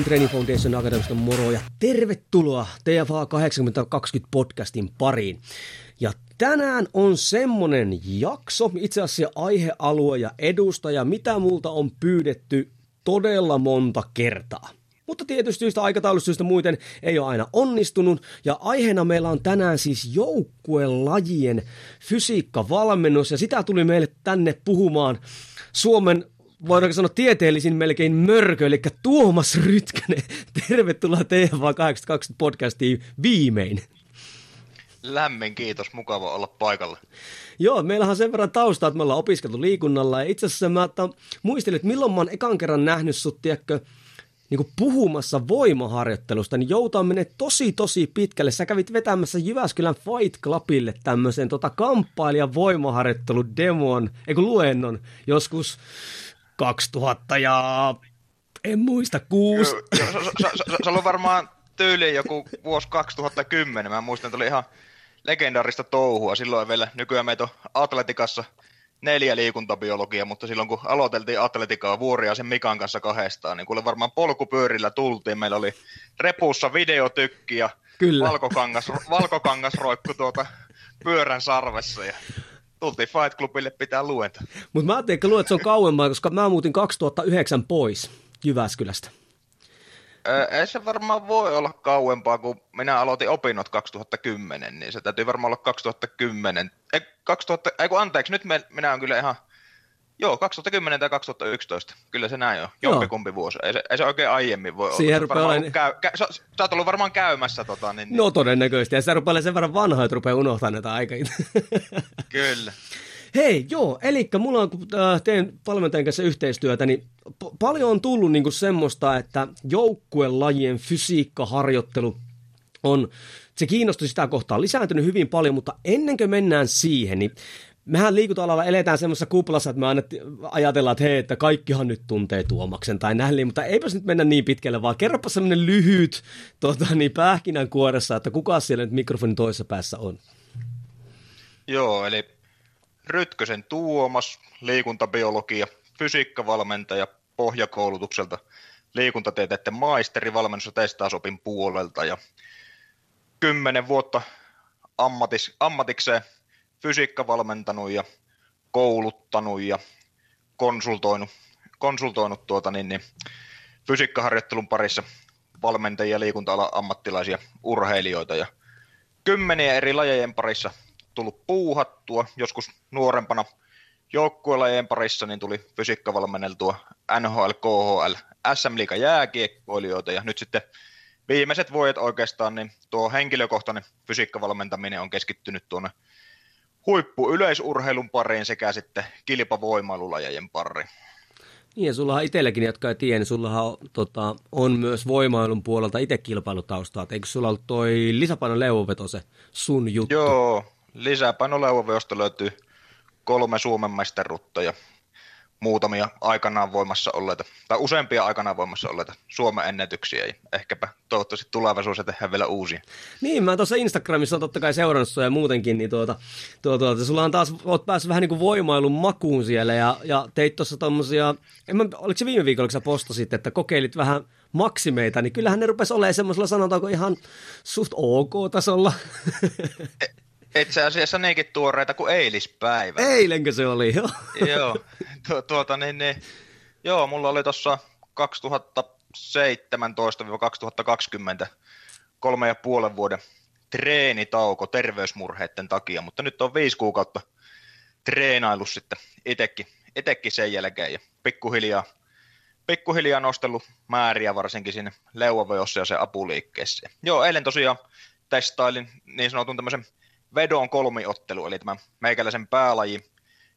Korhonen Training Foundation Akademista moro ja tervetuloa TFA 8020 podcastin pariin. Ja tänään on semmonen jakso, itse asiassa aihealue ja edustaja, mitä multa on pyydetty todella monta kertaa. Mutta tietysti syystä aikataulusyistä muuten ei ole aina onnistunut. Ja aiheena meillä on tänään siis joukkuelajien fysiikkavalmennus. Ja sitä tuli meille tänne puhumaan Suomen voidaanko sanoa tieteellisin melkein mörkö, eli Tuomas Rytkänen. Tervetuloa TV 82 podcastiin viimein. Lämmin kiitos, mukava olla paikalla. Joo, meillähän on sen verran taustaa, että me ollaan opiskeltu liikunnalla. Ja itse asiassa mä että muistelin, että milloin mä oon ekan kerran nähnyt sut, tiedätkö, niin puhumassa voimaharjoittelusta, niin joutaa menee tosi tosi pitkälle. Sä kävit vetämässä Jyväskylän Fight Clubille tämmöisen tota, kamppailijan voimaharjoitteludemon, eikö luennon, joskus 2000 ja en muista, kuusi. Se, se, oli varmaan tyyli joku vuosi 2010. Mä muistan, että oli ihan legendaarista touhua. Silloin vielä nykyään meitä on atletikassa neljä liikuntabiologia, mutta silloin kun aloiteltiin atletikaa Vuoria sen Mikan kanssa kahdestaan, niin kuule varmaan polkupyörillä tultiin. Meillä oli repussa videotykki ja Kyllä. Valkokangas, valkokangas roikku tuota pyörän sarvessa. Ja tultiin Fight Clubille pitää luenta. Mutta mä ajattelin, että luet se on kauemmaa, koska mä muutin 2009 pois Jyväskylästä. Ei se varmaan voi olla kauempaa, kun minä aloitin opinnot 2010, niin se täytyy varmaan olla 2010. Ei, 2000, ei kun anteeksi, nyt me, minä olen kyllä ihan Joo, 2010 tai 2011. Kyllä se näin on. Jompikumpi vuosi. Ei se, ei se oikein aiemmin voi Siihen olla. Olen... Käy, kä, sä, sä oot ollut varmaan käymässä. Tota, niin, niin. No todennäköisesti. Ja sä rupeaa sen verran vanhaa, että rupeaa unohtamaan näitä aika. Kyllä. Hei, joo, eli mulla on, kun äh, teen valmentajan kanssa yhteistyötä, niin p- paljon on tullut niinku semmoista, että joukkuelajien fysiikkaharjoittelu on, se kiinnostus sitä kohtaa lisääntynyt hyvin paljon, mutta ennen kuin mennään siihen, niin mehän liikunta-alalla eletään semmoisessa kuplassa, että me aina ajatellaan, että hei, että kaikkihan nyt tuntee Tuomaksen tai näin, mutta eipä nyt mennä niin pitkälle, vaan kerropa semmoinen lyhyt tota, niin kuoressa, että kuka siellä nyt mikrofonin toisessa päässä on. Joo, eli Rytkösen Tuomas, liikuntabiologia, fysiikkavalmentaja pohjakoulutukselta, liikuntatieteiden maisteri valmennus- ja testausopin puolelta ja kymmenen vuotta ammatis, ammatikseen fysiikkavalmentanut ja kouluttanut ja konsultoinut, konsultoinut tuota, niin, niin, fysiikkaharjoittelun parissa valmentajia, liikunta ammattilaisia, urheilijoita ja kymmeniä eri lajejen parissa tullut puuhattua, joskus nuorempana joukkuelajien parissa niin tuli fysiikkavalmenneltua NHL, KHL, SM Liiga jääkiekkoilijoita ja nyt sitten viimeiset vuodet oikeastaan niin tuo henkilökohtainen fysiikkavalmentaminen on keskittynyt tuonne huippu yleisurheilun pariin sekä sitten kilpavoimailulajien pariin. Niin ja sullahan itselläkin, jotka ei tiedä, niin sullahan on, tota, on myös voimailun puolelta itse kilpailutaustaa. Eikö sulla ollut toi lisäpainoleuvoveto se sun juttu? Joo, lisäpainoleuvoveosta löytyy kolme Suomen mestaruutta ja muutamia aikanaan voimassa olleita, tai useampia aikanaan voimassa olleita Suomen ennätyksiä, ja ehkäpä toivottavasti tulevaisuudessa tehdään vielä uusia. Niin, mä tuossa Instagramissa on totta kai seurannut ja muutenkin, niin tuota, tuota, tuota, sulla on taas, oot päässyt vähän niin kuin voimailun makuun siellä, ja, ja teit tuossa tommosia, en mä, oliko se viime viikolla, kun sä postasit, että kokeilit vähän maksimeita, niin kyllähän ne rupesi olemaan semmoisella, sanotaanko ihan suht ok-tasolla. Itse asiassa niinkin tuoreita kuin eilispäivä. Eilenkö se oli, joo. joo, tu- tuota niin, niin, joo, mulla oli tuossa 2017-2020 kolme ja puolen vuoden treenitauko terveysmurheiden takia, mutta nyt on viisi kuukautta treenailu sitten itekin, itekin sen jälkeen ja pikkuhiljaa pikkuhiljaa nostellut määriä varsinkin sinne leuavejossa ja se apuliikkeessä. Joo, eilen tosiaan testailin niin sanotun tämmöisen vedon kolmiottelu, eli tämä meikäläisen päälaji,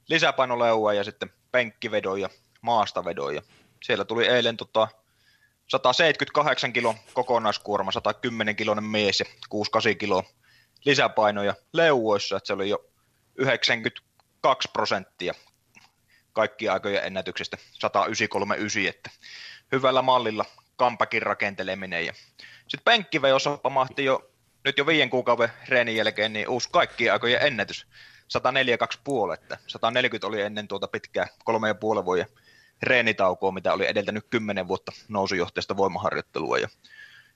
lisäpainoleua ja sitten penkkivedon ja maastavedon. Ja siellä tuli eilen tota, 178 kilo kokonaiskuorma, 110 kilonen mies ja 68 kiloa lisäpainoja leuoissa, että se oli jo 92 prosenttia kaikki aikojen ennätyksestä 193,9, että hyvällä mallilla kampakin rakenteleminen. Ja sitten penkkivejossa pamahti jo nyt jo viiden kuukauden reenin jälkeen niin uusi kaikki aikojen ennätys. 142,5, että 140 oli ennen tuota pitkää kolme ja puolen vuoden reenitaukoa, mitä oli edeltänyt kymmenen vuotta nousujohteista voimaharjoittelua. Ja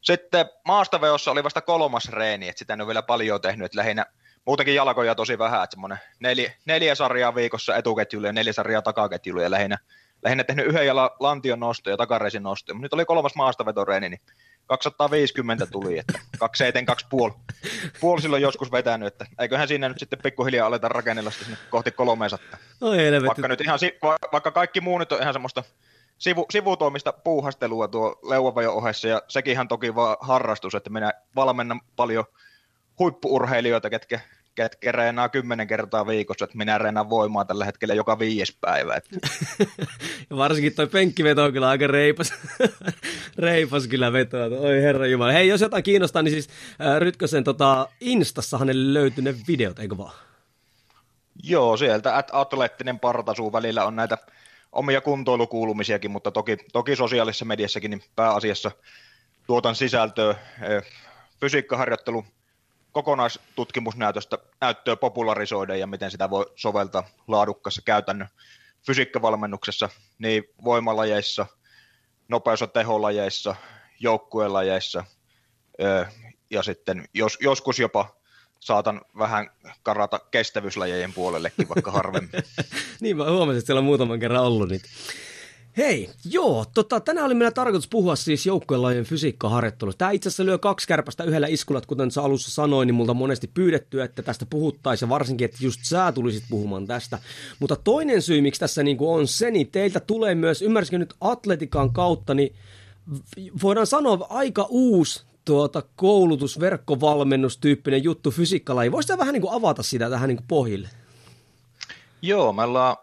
sitten maastaveossa oli vasta kolmas reeni, että sitä en ole vielä paljon tehnyt, että lähinnä muutenkin jalkoja tosi vähän, että semmoinen neljä, neljä sarjaa viikossa etuketjulle ja neljä sarjaa takaketjulle ja lähinnä, lähinnä tehnyt yhden jalan lantion nosto ja takareisin nosto. Nyt oli kolmas maastavetoreeni, niin 250 tuli, että kaksi eteen kaksi puoli, puoli silloin joskus vetänyt, että eiköhän siinä nyt sitten pikkuhiljaa aleta rakennella sinne kohti 300. No helvetti. Vaikka nyt ihan, vaikka kaikki muu nyt on ihan semmoista sivu, sivutoimista puuhastelua tuo leuavajon ohessa, ja sekin toki vaan harrastus, että minä valmennan paljon huippuurheilijoita, ketkä ketkä reenaa kymmenen kertaa viikossa, että minä reenaan voimaa tällä hetkellä joka viides päivä. Että. ja varsinkin toi penkkiveto on kyllä aika reipas, reipas kyllä vetoa. Oi herra jumala. Hei, jos jotain kiinnostaa, niin siis äh, Rytkösen tota, Instassa hänelle löytyy ne videot, eikö vaan? Joo, sieltä at atleettinen partasuu välillä on näitä omia kuntoilukuulumisiakin, mutta toki, toki sosiaalisessa mediassakin niin pääasiassa tuotan sisältöä, fysiikkaharjoittelu, kokonaistutkimusnäytöstä näyttöä popularisoida ja miten sitä voi soveltaa laadukkaassa käytännön fysiikkavalmennuksessa niin voimalajeissa, nopeus- ja teholajeissa, joukkuelajeissa ja sitten jos, joskus jopa saatan vähän karata kestävyyslajejen puolellekin, vaikka harvemmin. niin, mä huomasin, että siellä on muutaman kerran ollut niitä. Hei, joo, tota, tänään oli meillä tarkoitus puhua siis joukkuelajien fysiikkaharjoittelusta. Tämä itse asiassa lyö kaksi kärpästä yhdellä iskulla, kuten sä alussa sanoin, niin multa on monesti pyydetty, että tästä puhuttaisiin varsinkin, että just sä tulisit puhumaan tästä. Mutta toinen syy, miksi tässä niinku on se, niin teiltä tulee myös, ymmärsikö nyt atletikan kautta, niin voidaan sanoa aika uusi tuota, koulutus, verkkovalmennustyyppinen juttu fysiikkalaji. Voisitko vähän niin kuin avata sitä tähän niin kuin pohjille? Joo, me ollaan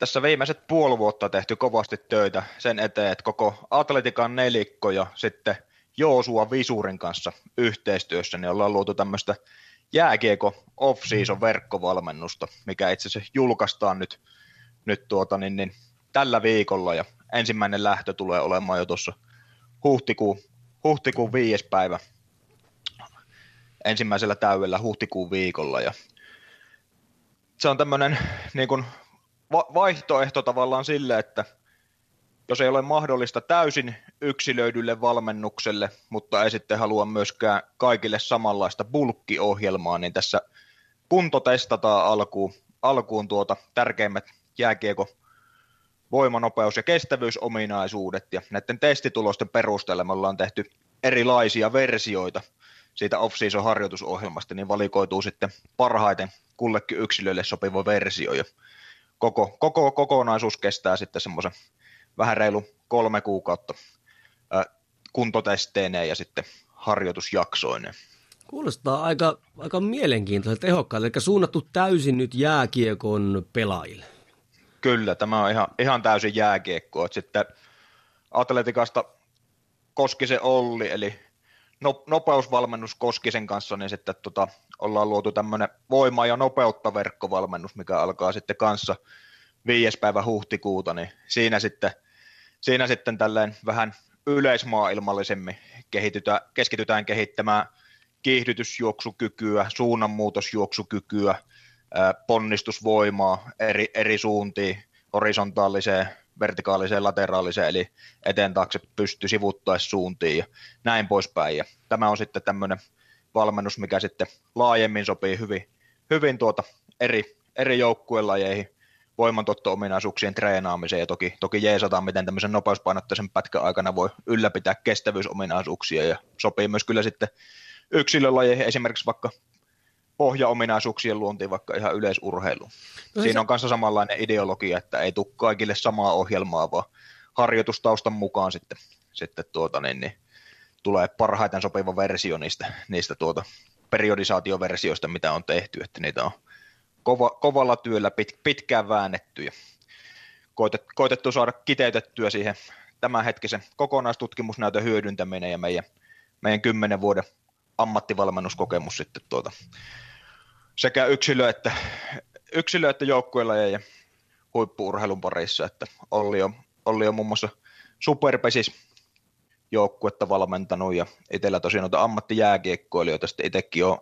tässä viimeiset puoli vuotta tehty kovasti töitä sen eteen, että koko atletikan nelikko ja sitten Joosua Visurin kanssa yhteistyössä, niin ollaan luotu tämmöistä jääkieko off-season verkkovalmennusta, mikä itse asiassa julkaistaan nyt, nyt tuota, niin, niin, tällä viikolla. Ja ensimmäinen lähtö tulee olemaan jo tuossa huhtikuun, huhtikuun viides päivä ensimmäisellä täydellä huhtikuun viikolla. Ja se on tämmöinen niin kuin vaihtoehto tavallaan sille, että jos ei ole mahdollista täysin yksilöidylle valmennukselle, mutta ei sitten halua myöskään kaikille samanlaista bulkkiohjelmaa, niin tässä kunto testataan alkuun, alkuun tuota tärkeimmät jääkiekko voimanopeus- ja kestävyysominaisuudet, ja näiden testitulosten perusteella me ollaan tehty erilaisia versioita siitä off-season harjoitusohjelmasta, niin valikoituu sitten parhaiten kullekin yksilölle sopiva versio, ja koko, koko kokonaisuus kestää sitten semmoisen vähän reilu kolme kuukautta kuntotesteineen ja sitten harjoitusjaksoineen. Kuulostaa aika, aika mielenkiintoiselta tehokkaalta, eli suunnattu täysin nyt jääkiekon pelaajille. Kyllä, tämä on ihan, ihan täysin jääkiekkoa. Sitten atletikasta Koskisen Olli, eli no, nopeusvalmennus Koskisen kanssa, niin sitten tota, ollaan luotu tämmöinen voima- ja nopeutta verkkovalmennus, mikä alkaa sitten kanssa viides päivä huhtikuuta, niin siinä sitten, siinä sitten tälleen vähän yleismaailmallisemmin keskitytään kehittämään kiihdytysjuoksukykyä, suunnanmuutosjuoksukykyä, ponnistusvoimaa eri, eri suuntiin, horisontaaliseen, vertikaaliseen, lateraaliseen, eli eteen taakse pysty sivuttaissuuntiin ja näin poispäin. Ja tämä on sitten tämmöinen valmennus, mikä sitten laajemmin sopii hyvin, hyvin tuota eri, eri joukkuelajeihin, voimantotto-ominaisuuksien treenaamiseen ja toki, toki jeesataan, miten tämmöisen nopeuspainotteisen pätkän aikana voi ylläpitää kestävyysominaisuuksia ja sopii myös kyllä sitten yksilölajeihin, esimerkiksi vaikka pohjaominaisuuksien luontiin vaikka ihan yleisurheiluun. No, Siinä se... on kanssa samanlainen ideologia, että ei tule kaikille samaa ohjelmaa, vaan harjoitustaustan mukaan sitten, sitten tuota, niin, niin, tulee parhaiten sopiva versio niistä, niistä tuota, periodisaatioversioista, mitä on tehty, että niitä on kova, kovalla työllä pit, pitkään väännetty ja koitet, koitettu saada kiteytettyä siihen tämänhetkisen kokonaistutkimusnäytön hyödyntäminen ja meidän, meidän kymmenen vuoden ammattivalmennuskokemus sitten tuota, sekä yksilö- että, yksilö- että joukkueella ja huippuurheilun parissa, että Olli on, Olli on muun muassa superpesis joukkuetta valmentanut ja itsellä tosiaan noita ammattijääkiekkoilijoita sitten itsekin on,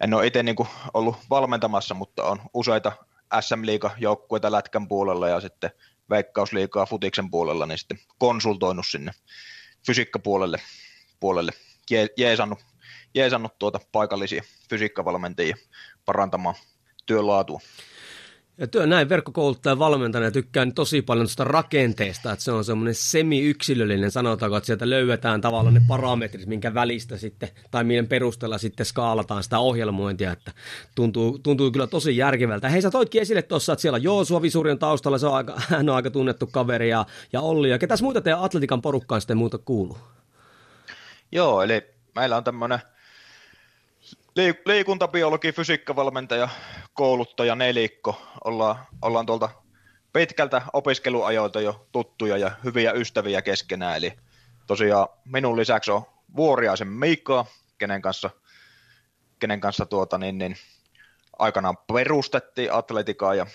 en ole itse niin ollut valmentamassa, mutta on useita SM joukkueita lätkän puolella ja sitten Veikkausliigaa futiksen puolella, niin sitten konsultoinut sinne fysiikkapuolelle puolelle, je, jeesannut, jeesannut tuota paikallisia fysiikkavalmentajia parantamaan työlaatua. Ja työ näin verkkokouluttajan valmentajana tykkään tosi paljon tuosta rakenteesta, että se on semmoinen semi-yksilöllinen, sanotaanko, että sieltä löydetään tavallaan ne parametrit, minkä välistä sitten, tai miten perusteella sitten skaalataan sitä ohjelmointia, että tuntuu, tuntuu kyllä tosi järkevältä. Hei, sä toitkin esille tuossa, että siellä Joosua Visuri on taustalla, se on aika, hän on aika tunnettu kaveri, ja, ja Olli, ja ketäs muuta teidän atletikan porukkaan sitten muuta kuuluu? Joo, eli meillä on tämmöinen liikuntabiologi, fysiikkavalmentaja, kouluttaja nelikko. Ollaan, ollaan tuolta pitkältä opiskeluajoilta jo tuttuja ja hyviä ystäviä keskenään. Eli tosiaan minun lisäksi on Vuoriaisen Mika, kenen kanssa, kenen kanssa tuota, niin, niin, aikanaan perustettiin atletikaa ja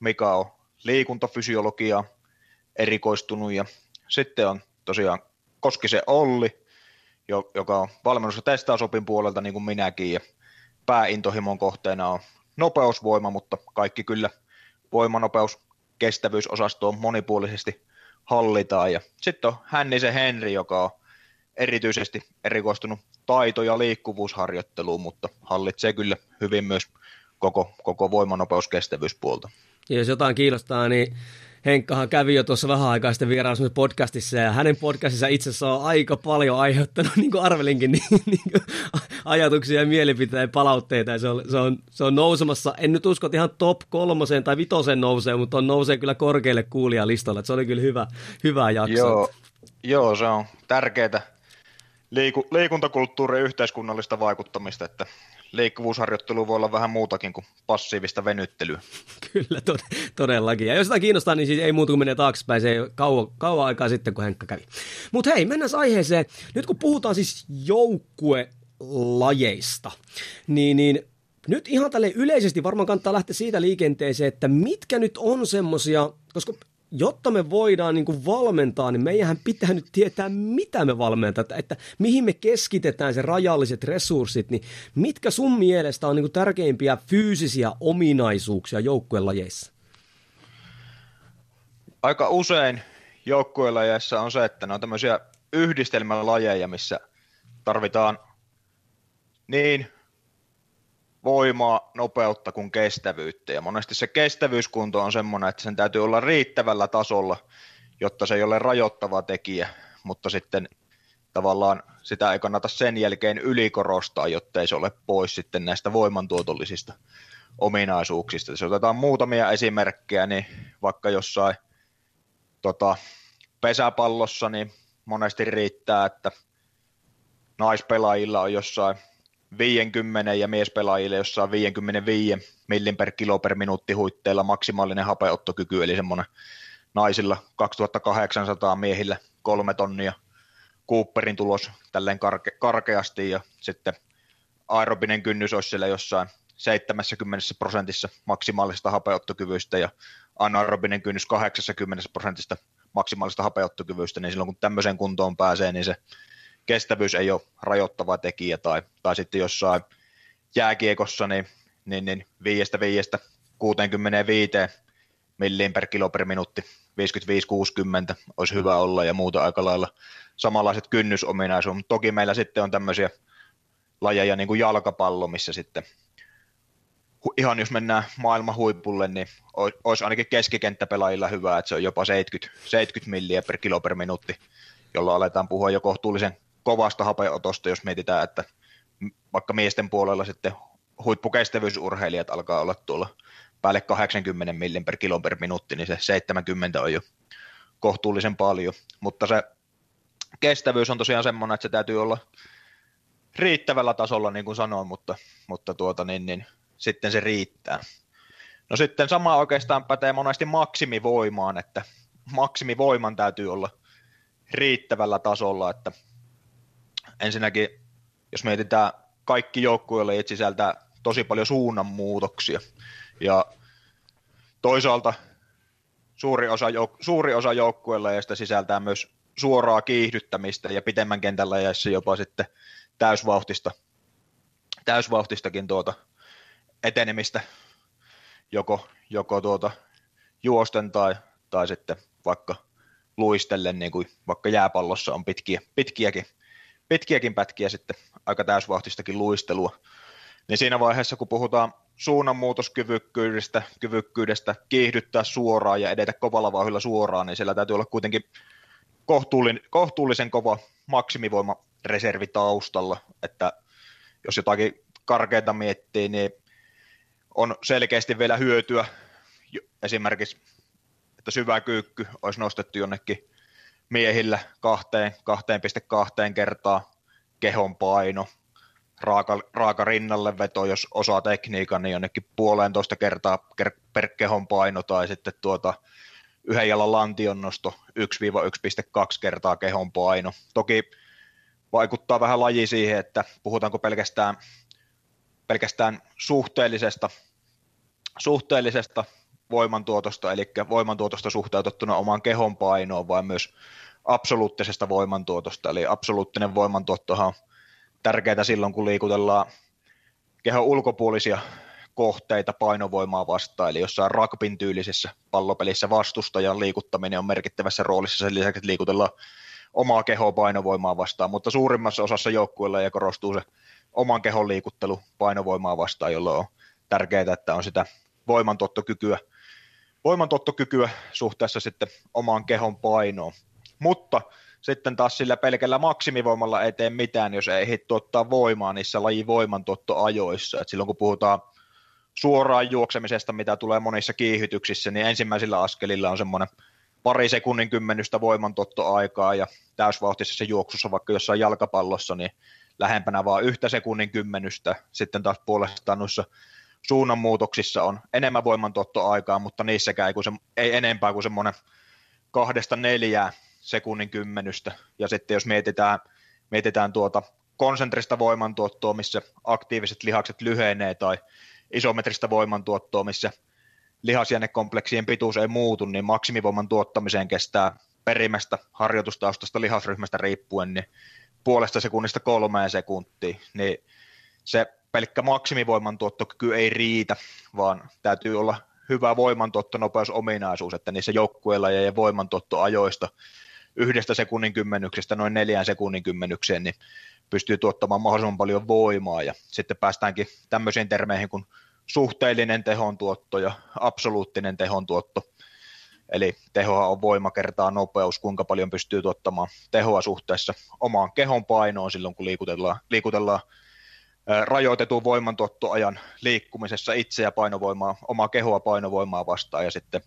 Mika on liikuntafysiologia erikoistunut ja sitten on tosiaan Koskisen Olli, joka on valmennus- ja testausopin puolelta niin kuin minäkin, ja pääintohimon kohteena on nopeusvoima, mutta kaikki kyllä voimanopeus, kestävyysosastoon monipuolisesti hallitaan. Ja sitten on Hännisen Henri, joka on erityisesti erikoistunut taito- ja liikkuvuusharjoitteluun, mutta hallitsee kyllä hyvin myös koko, koko voimanopeus kestävyyspuolta. Ja jos jotain kiinnostaa, niin Henkkahan kävi jo tuossa vähän aikaa sitten vieraassa podcastissa ja hänen podcastissa itse asiassa on aika paljon aiheuttanut, niin kuin arvelinkin, niin, niin kuin ajatuksia ja mielipiteitä palautteita ja se on, se, on, se on nousemassa, en nyt usko, että ihan top kolmoseen tai vitosen nousee, mutta on nousee kyllä korkealle kuulijalistalle, että se oli kyllä hyvä, hyvä jakso. Joo, joo se on tärkeää liiku, liikuntakulttuurin yhteiskunnallista vaikuttamista, että liikkuvuusharjoittelu voi olla vähän muutakin kuin passiivista venyttelyä. Kyllä, tod- todellakin. Ja jos sitä kiinnostaa, niin siis ei muuta kuin menee taaksepäin. Se kauan, kauan aikaa sitten, kun Henkka kävi. Mutta hei, mennään aiheeseen. Nyt kun puhutaan siis joukkuelajeista, niin, niin nyt ihan tälle yleisesti varmaan kannattaa lähteä siitä liikenteeseen, että mitkä nyt on semmosia, koska jotta me voidaan niin kuin valmentaa, niin meidän pitää nyt tietää, mitä me valmentaa, että, että mihin me keskitetään se rajalliset resurssit, niin mitkä sun mielestä on niin kuin tärkeimpiä fyysisiä ominaisuuksia joukkuelajeissa? Aika usein joukkuelajeissa on se, että ne on tämmöisiä yhdistelmälajeja, missä tarvitaan niin voimaa, nopeutta kuin kestävyyttä. Ja monesti se kestävyyskunto on semmoinen, että sen täytyy olla riittävällä tasolla, jotta se ei ole rajoittava tekijä, mutta sitten tavallaan sitä ei kannata sen jälkeen ylikorostaa, jotta ei se ole pois sitten näistä voimantuotollisista ominaisuuksista. Jos otetaan muutamia esimerkkejä, niin vaikka jossain tota, pesäpallossa, niin monesti riittää, että naispelaajilla on jossain 50 ja miespelaajille jossain 55 millin per kilo per minuutti huitteilla maksimaalinen hapeottokyky, eli semmoinen naisilla 2800 miehillä kolme tonnia. Cooperin tulos tälleen karke, karkeasti ja sitten aerobinen kynnys olisi siellä jossain 70 prosentissa maksimaalisesta hapeottokyvystä ja anaerobinen kynnys 80 prosentista maksimaalista hapeottokyvystä, niin silloin kun tämmöiseen kuntoon pääsee, niin se kestävyys ei ole rajoittava tekijä, tai, tai sitten jossain jääkiekossa, niin, niin, niin viiestä viiestä 65 milliin per kilo per minuutti, 55-60 olisi hyvä olla, ja muuta aika lailla samanlaiset kynnysominaisuudet, mutta toki meillä sitten on tämmöisiä lajeja niin kuin jalkapallo, missä sitten ihan jos mennään maailman huipulle, niin olisi ainakin keskikenttäpelaajilla hyvä, että se on jopa 70, 70 milliä per kilo per minuutti, jolla aletaan puhua jo kohtuullisen kovasta hapeotosta, jos mietitään, että vaikka miesten puolella sitten huippukestävyysurheilijat alkaa olla tuolla päälle 80 millin per kilo per minuutti, niin se 70 on jo kohtuullisen paljon, mutta se kestävyys on tosiaan semmoinen, että se täytyy olla riittävällä tasolla, niin kuin sanoin, mutta, mutta tuota, niin, niin, sitten se riittää. No sitten sama oikeastaan pätee monesti maksimivoimaan, että maksimivoiman täytyy olla riittävällä tasolla, että ensinnäkin, jos mietitään kaikki joukkueille sisältää tosi paljon suunnanmuutoksia, ja toisaalta suuri osa, jouk- suuri osa joukkueelle sisältää myös suoraa kiihdyttämistä ja pitemmän kentän läjässä jopa sitten täysvauhtista, täysvauhtistakin tuota etenemistä joko, joko tuota juosten tai, tai sitten vaikka luistellen, niin kuin vaikka jääpallossa on pitkiä, pitkiäkin, pitkiäkin pätkiä sitten aika täysvauhtistakin luistelua. Niin siinä vaiheessa, kun puhutaan suunnanmuutoskyvykkyydestä, kyvykkyydestä kiihdyttää suoraan ja edetä kovalla vauhdilla suoraan, niin siellä täytyy olla kuitenkin kohtuullinen, kohtuullisen kova maksimivoimareservi taustalla, että jos jotakin karkeita miettii, niin on selkeästi vielä hyötyä esimerkiksi, että syvä kyykky olisi nostettu jonnekin miehillä kahteen, 2,2 kertaa kehon paino, raaka, raaka rinnalle veto, jos osaa tekniikan, niin jonnekin puolentoista kertaa per kehon paino, tai sitten tuota, yhden jalan lantion nosto 1-1,2 kertaa kehon paino. Toki vaikuttaa vähän laji siihen, että puhutaanko pelkästään, pelkästään suhteellisesta, suhteellisesta voimantuotosta, eli voimantuotosta suhteutettuna omaan kehon painoon, vai myös absoluuttisesta voimantuotosta, eli absoluuttinen voimantuottohan on tärkeää silloin, kun liikutellaan kehon ulkopuolisia kohteita painovoimaa vastaan, eli jossain rugbyn tyylisessä pallopelissä vastustajan liikuttaminen on merkittävässä roolissa. Sen lisäksi, että liikutellaan omaa kehoa painovoimaa vastaan, mutta suurimmassa osassa joukkueella ja korostuu se oman kehon liikuttelu painovoimaa vastaan, jolloin on tärkeää, että on sitä voimantuottokykyä, voimantuottokykyä suhteessa sitten omaan kehon painoon. Mutta sitten taas sillä pelkällä maksimivoimalla ei tee mitään, jos ei tuottaa voimaa niissä lajin voimantuottoajoissa. Et silloin kun puhutaan suoraan juoksemisesta, mitä tulee monissa kiihytyksissä, niin ensimmäisillä askelilla on semmoinen pari sekunnin kymmenystä voimantuottoaikaa ja täysvauhtisessa juoksussa vaikka jossain jalkapallossa, niin lähempänä vaan yhtä sekunnin kymmenystä. Sitten taas puolestaan noissa suunnanmuutoksissa on enemmän voimantuottoaikaa, mutta niissäkään ei, se, ei enempää kuin semmoinen kahdesta neljää sekunnin kymmenystä. Ja sitten jos mietitään, mietitään tuota konsentrista voimantuottoa, missä aktiiviset lihakset lyhenee, tai isometristä voimantuottoa, missä lihasjännekompleksien pituus ei muutu, niin maksimivoiman tuottamiseen kestää perimästä harjoitustaustasta lihasryhmästä riippuen niin puolesta sekunnista kolmeen sekuntiin, niin se pelkkä maksimivoiman tuottokyky ei riitä, vaan täytyy olla hyvä voimantuottonopeusominaisuus, että niissä joukkueilla ja voimantuottoajoista yhdestä sekunnin kymmenyksestä noin neljään sekunnin kymmenykseen, niin pystyy tuottamaan mahdollisimman paljon voimaa ja sitten päästäänkin tämmöisiin termeihin kuin suhteellinen tehon tuotto ja absoluuttinen tehon tuotto. Eli tehoa on voima kertaa nopeus, kuinka paljon pystyy tuottamaan tehoa suhteessa omaan kehon painoon silloin, kun liikutellaan, liikutellaan rajoitetun voimantuottoajan liikkumisessa itse ja painovoimaa, omaa kehoa painovoimaa vastaan ja sitten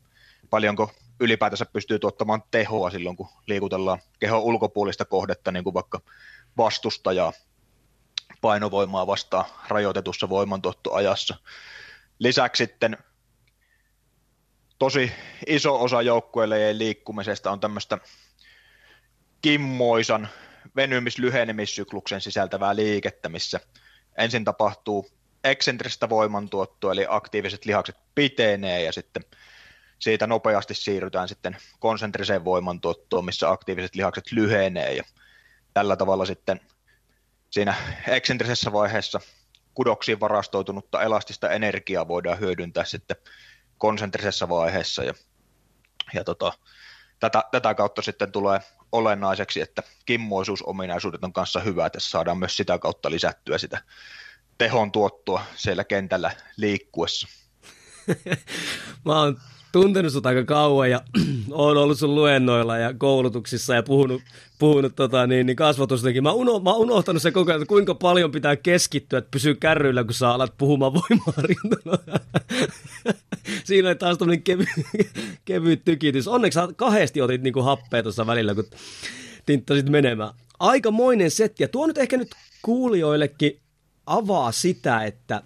paljonko ylipäätänsä pystyy tuottamaan tehoa silloin, kun liikutellaan kehon ulkopuolista kohdetta, niin kuin vaikka vastustajaa painovoimaa vastaan rajoitetussa voimantuottoajassa. Lisäksi sitten tosi iso osa joukkueelle liikkumisesta on tämmöistä kimmoisan venymis-lyhenemissykluksen sisältävää liikettä, missä ensin tapahtuu eksentristä voimantuottoa, eli aktiiviset lihakset pitenee ja sitten siitä nopeasti siirrytään sitten konsentriseen voimantuottoon, missä aktiiviset lihakset lyhenee ja tällä tavalla sitten siinä eksentrisessä vaiheessa kudoksiin varastoitunutta elastista energiaa voidaan hyödyntää sitten konsentrisessa vaiheessa ja, ja tota, tätä, tätä kautta sitten tulee olennaiseksi, että kimmoisuusominaisuudet on kanssa hyvä, että saadaan myös sitä kautta lisättyä sitä tehon tuottoa siellä kentällä liikkuessa. Mä oon tuntenut sut aika kauan ja oon ollut sun luennoilla ja koulutuksissa ja puhunut, puhunut tota, niin, niin kasvatustakin. Mä, uno, mä unohtanut se koko ajan, että kuinka paljon pitää keskittyä, että pysyy kärryillä, kun sä alat puhumaan voimaharjoittelua. Siinä oli taas tämmöinen kevy, kevyt tykitys. Onneksi kahdesti otit niin kuin happea tuossa välillä, kun tinttasit menemään. Aikamoinen setti. Ja tuo nyt ehkä nyt kuulijoillekin avaa sitä, että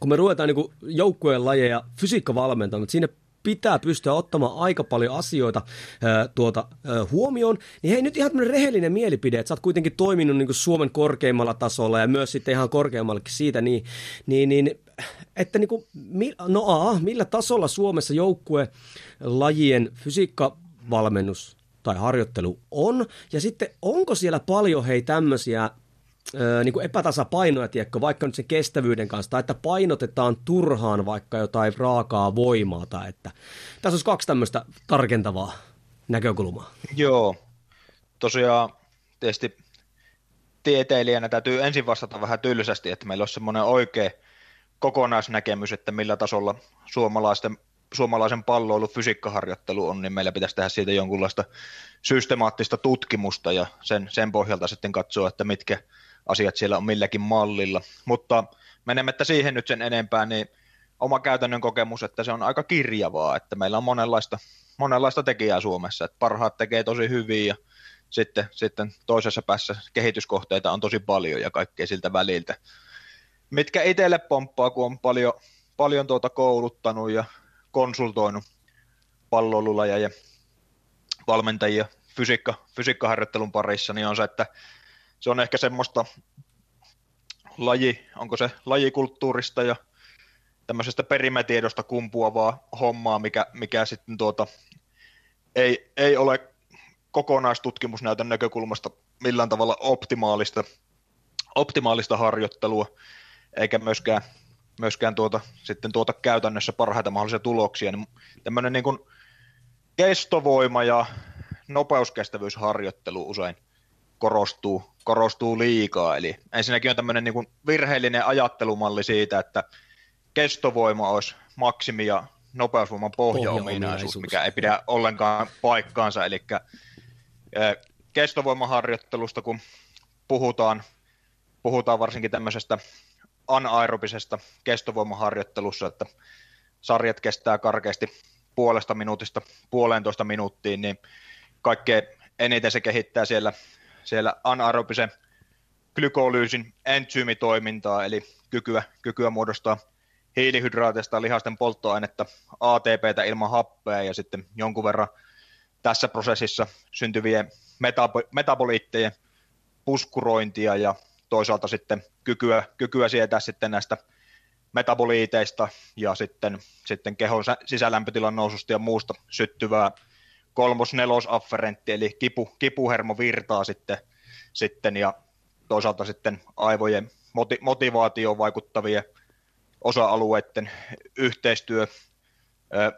kun me ruvetaan niin joukkueen lajeja fysiikkavalmentamaan, että siinä pitää pystyä ottamaan aika paljon asioita ää, tuota, ää, huomioon, niin hei nyt ihan tämmöinen rehellinen mielipide, että sä oot kuitenkin toiminut niin Suomen korkeimmalla tasolla ja myös sitten ihan korkeammallakin siitä, niin, niin, niin että niin kuin, no aa, millä tasolla Suomessa joukkue lajien fysiikkavalmennus tai harjoittelu on, ja sitten onko siellä paljon hei tämmöisiä niin kuin epätasapainoja, tiedätkö, vaikka nyt sen kestävyyden kanssa, tai että painotetaan turhaan vaikka jotain raakaa voimaa, tai että tässä olisi kaksi tämmöistä tarkentavaa näkökulmaa. Joo, tosiaan tietysti tieteilijänä täytyy ensin vastata vähän tylsästi, että meillä olisi semmoinen oikea kokonaisnäkemys, että millä tasolla suomalaisten, suomalaisen palloilun fysiikkaharjoittelu on, niin meillä pitäisi tehdä siitä jonkunlaista systemaattista tutkimusta ja sen, sen pohjalta sitten katsoa, että mitkä asiat siellä on milläkin mallilla. Mutta menemättä siihen nyt sen enempää, niin oma käytännön kokemus, että se on aika kirjavaa, että meillä on monenlaista, monenlaista tekijää Suomessa, että parhaat tekee tosi hyvin ja sitten, sitten toisessa päässä kehityskohteita on tosi paljon ja kaikkea siltä väliltä. Mitkä itselle pomppaa, kun on paljon, paljon tuota kouluttanut ja konsultoinut palloilulaja ja valmentajia fysiikka, fysiikkaharjoittelun parissa, niin on se, että se on ehkä semmoista laji, onko se lajikulttuurista ja tämmöisestä perimätiedosta kumpuavaa hommaa, mikä, mikä sitten tuota, ei, ei ole kokonaistutkimusnäytön näkökulmasta millään tavalla optimaalista, optimaalista harjoittelua, eikä myöskään, myöskään tuota, sitten tuota käytännössä parhaita mahdollisia tuloksia. Niin tämmöinen niin kuin kestovoima ja nopeuskestävyysharjoittelu usein korostuu, korostuu liikaa. Eli ensinnäkin on tämmöinen niin virheellinen ajattelumalli siitä, että kestovoima olisi maksimi ja nopeusvoiman pohjaominaisuus, mikä ei pidä ollenkaan paikkaansa. Eli kestovoimaharjoittelusta, kun puhutaan, puhutaan varsinkin tämmöisestä anaerobisesta kestovoimaharjoittelussa, että sarjat kestää karkeasti puolesta minuutista puolentoista minuuttiin, niin kaikkein eniten se kehittää siellä siellä anaerobisen glykolyysin entsyymitoimintaa, eli kykyä, kykyä muodostaa hiilihydraateista lihasten polttoainetta, ATPtä ilman happea ja sitten jonkun verran tässä prosessissa syntyvien metab- metaboliittejen puskurointia ja toisaalta sitten kykyä, kykyä sietää sitten näistä metaboliiteista ja sitten, sitten kehon sisälämpötilan noususta ja muusta syttyvää kolmos-nelosafferentti, eli kipu, kipuhermovirtaa sitten, sitten ja toisaalta sitten aivojen moti, motivaatioon vaikuttavien osa-alueiden yhteistyö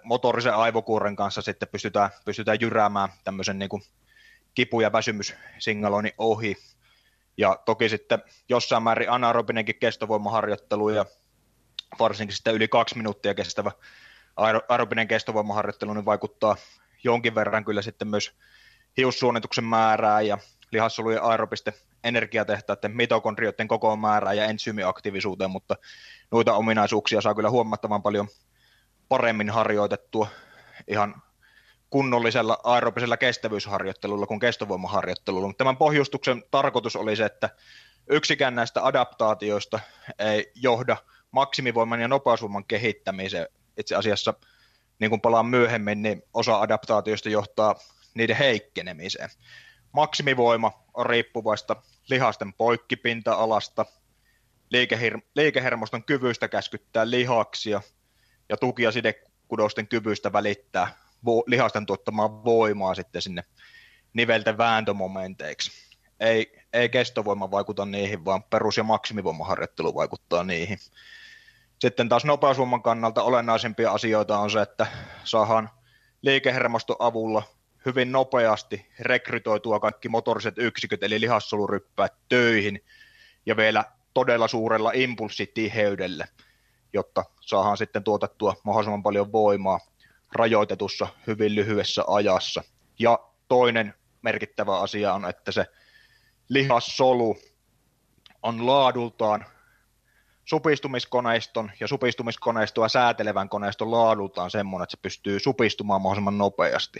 motorisen aivokuoren kanssa sitten pystytään, pystytään jyräämään tämmöisen niin kuin kipu- ja väsymyssignaloinnin ohi. Ja toki sitten jossain määrin anaerobinenkin kestovoimaharjoittelu ja varsinkin sitten yli kaksi minuuttia kestävä aerobinen kestovoimaharjoittelu niin vaikuttaa jonkin verran kyllä sitten myös hiussuonituksen määrää ja lihassolujen aerobiste energiatehtaiden mitokondrioiden koko määrää ja ensyymiaktiivisuuteen, mutta noita ominaisuuksia saa kyllä huomattavan paljon paremmin harjoitettua ihan kunnollisella aerobisella kestävyysharjoittelulla kuin kestovoimaharjoittelulla. Mutta tämän pohjustuksen tarkoitus oli se, että yksikään näistä adaptaatioista ei johda maksimivoiman ja nopeusvoiman kehittämiseen. Itse asiassa – niin kuin palaan myöhemmin, niin osa adaptaatioista johtaa niiden heikkenemiseen. Maksimivoima on riippuvaista lihasten poikkipinta-alasta, liikehir- liikehermoston kyvystä käskyttää lihaksia ja tuki- ja sidekudosten kyvystä välittää vo- lihasten tuottamaa voimaa sitten sinne nivelten vääntömomenteiksi. Ei, ei kestovoima vaikuta niihin, vaan perus- ja maksimivoimaharjoittelu vaikuttaa niihin. Sitten taas nopeusvoiman kannalta olennaisempia asioita on se, että saadaan liikehermoston avulla hyvin nopeasti rekrytoitua kaikki motoriset yksiköt, eli lihassoluryppäät töihin, ja vielä todella suurella impulssitiheydellä, jotta saadaan sitten tuotettua mahdollisimman paljon voimaa rajoitetussa, hyvin lyhyessä ajassa. Ja toinen merkittävä asia on, että se lihassolu on laadultaan supistumiskoneiston ja supistumiskoneistoa säätelevän koneiston laadultaan semmoinen, että se pystyy supistumaan mahdollisimman nopeasti.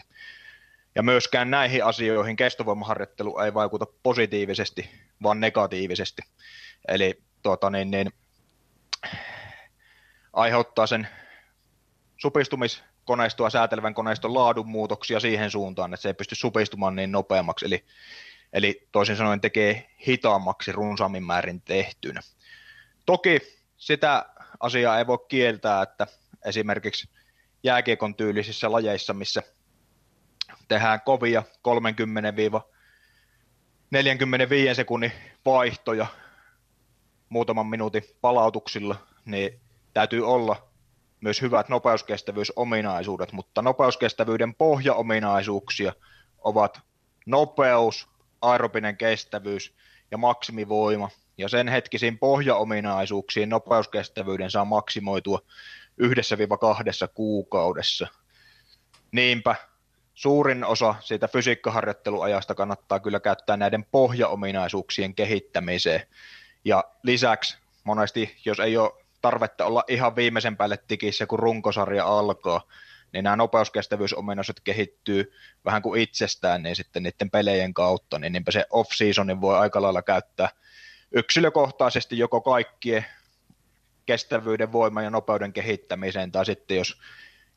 Ja myöskään näihin asioihin kestovoimaharjoittelu ei vaikuta positiivisesti, vaan negatiivisesti. Eli tuota, niin, niin, aiheuttaa sen supistumiskoneistoa säätelevän koneiston laadun muutoksia siihen suuntaan, että se ei pysty supistumaan niin nopeammaksi. Eli, eli toisin sanoen tekee hitaammaksi runsaammin määrin tehtynä. Toki sitä asiaa ei voi kieltää, että esimerkiksi jääkiekon tyylisissä lajeissa, missä tehdään kovia 30-45 sekunnin vaihtoja muutaman minuutin palautuksilla, niin täytyy olla myös hyvät nopeuskestävyysominaisuudet, mutta nopeuskestävyyden pohjaominaisuuksia ovat nopeus, aerobinen kestävyys ja maksimivoima. Ja sen hetkisiin pohjaominaisuuksiin nopeuskestävyyden saa maksimoitua yhdessä viiva kahdessa kuukaudessa. Niinpä suurin osa siitä fysiikkaharjoitteluajasta kannattaa kyllä käyttää näiden pohjaominaisuuksien kehittämiseen. Ja lisäksi monesti, jos ei ole tarvetta olla ihan viimeisen päälle tikissä, kun runkosarja alkaa, niin nämä nopeuskestävyysominaisuudet kehittyy vähän kuin itsestään, niin sitten niiden pelejen kautta, niin niinpä se off-seasonin voi aika lailla käyttää yksilökohtaisesti joko kaikkien kestävyyden, voiman ja nopeuden kehittämiseen, tai sitten jos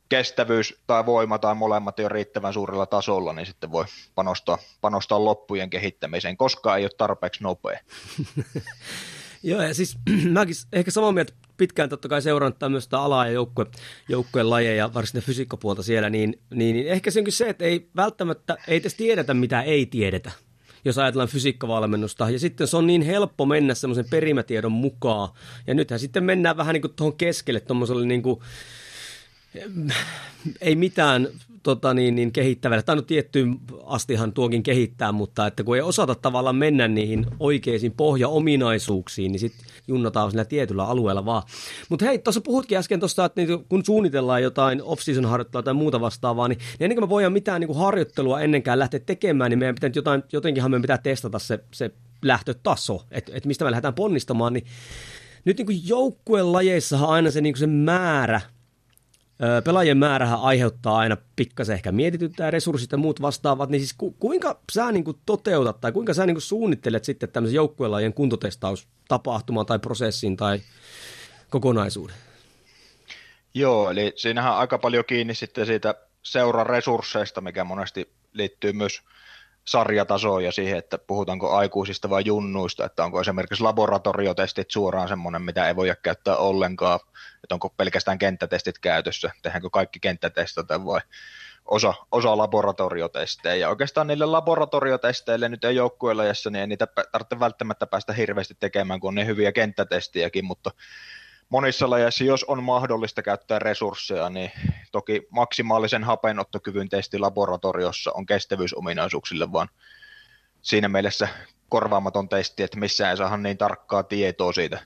kestävyys tai voima tai molemmat ei ole riittävän suurella tasolla, niin sitten voi panostaa, panostaa loppujen kehittämiseen, koska ei ole tarpeeksi nopea. Joo, ja siis mäkin ehkä samaa mieltä pitkään totta kai seurannut tämmöistä alaa ja joukkue, joukkueen lajeja, varsinkin fysiikkapuolta siellä, niin, niin, niin ehkä se onkin se, että ei välttämättä, ei edes tiedetä mitä ei tiedetä jos ajatellaan fysiikkavalmennusta. Ja sitten se on niin helppo mennä semmoisen perimätiedon mukaan. Ja nythän sitten mennään vähän niin kuin tuohon keskelle tuommoiselle niin kuin, ei mitään tota niin, niin kehittävälle. Tai no tiettyyn astihan tuokin kehittää, mutta että kun ei osata tavallaan mennä niihin oikeisiin pohjaominaisuuksiin, niin sitten junnataan sillä tietyllä alueella vaan. Mutta hei, tuossa puhutkin äsken tuosta, että niin kun suunnitellaan jotain off-season harjoittelua tai muuta vastaavaa, niin, niin ennen kuin me voidaan mitään niin kuin harjoittelua ennenkään lähteä tekemään, niin meidän pitää jotain, jotenkinhan meidän pitää testata se, se lähtötaso, että et mistä me lähdetään ponnistamaan, niin nyt niin kuin joukkueen lajeissahan aina se, niin kuin se määrä Pelaajien määrähän aiheuttaa aina pikkasen ehkä mietityttää resurssit ja muut vastaavat, niin siis ku, kuinka sä niin kuin toteutat tai kuinka sä niin kuin suunnittelet sitten tämmöisen joukkuelajien kuntotestaustapahtuman tai prosessin tai kokonaisuuden? Joo, eli siinähän on aika paljon kiinni sitten siitä seuran resursseista, mikä monesti liittyy myös sarjatasoon ja siihen, että puhutaanko aikuisista vai junnuista, että onko esimerkiksi laboratoriotestit suoraan semmoinen, mitä ei voida käyttää ollenkaan, että onko pelkästään kenttätestit käytössä, tehdäänkö kaikki kenttätestit vai osa, osa laboratoriotestejä. Ja oikeastaan niille laboratoriotesteille nyt ei joukkueella, niin ei niitä tarvitse välttämättä päästä hirveästi tekemään, kun on ne hyviä kenttätestiäkin, mutta monissa lajeissa, jos on mahdollista käyttää resursseja, niin toki maksimaalisen hapenottokyvyn testi laboratoriossa on kestävyysominaisuuksille, vaan siinä mielessä korvaamaton testi, että missään ei saada niin tarkkaa tietoa siitä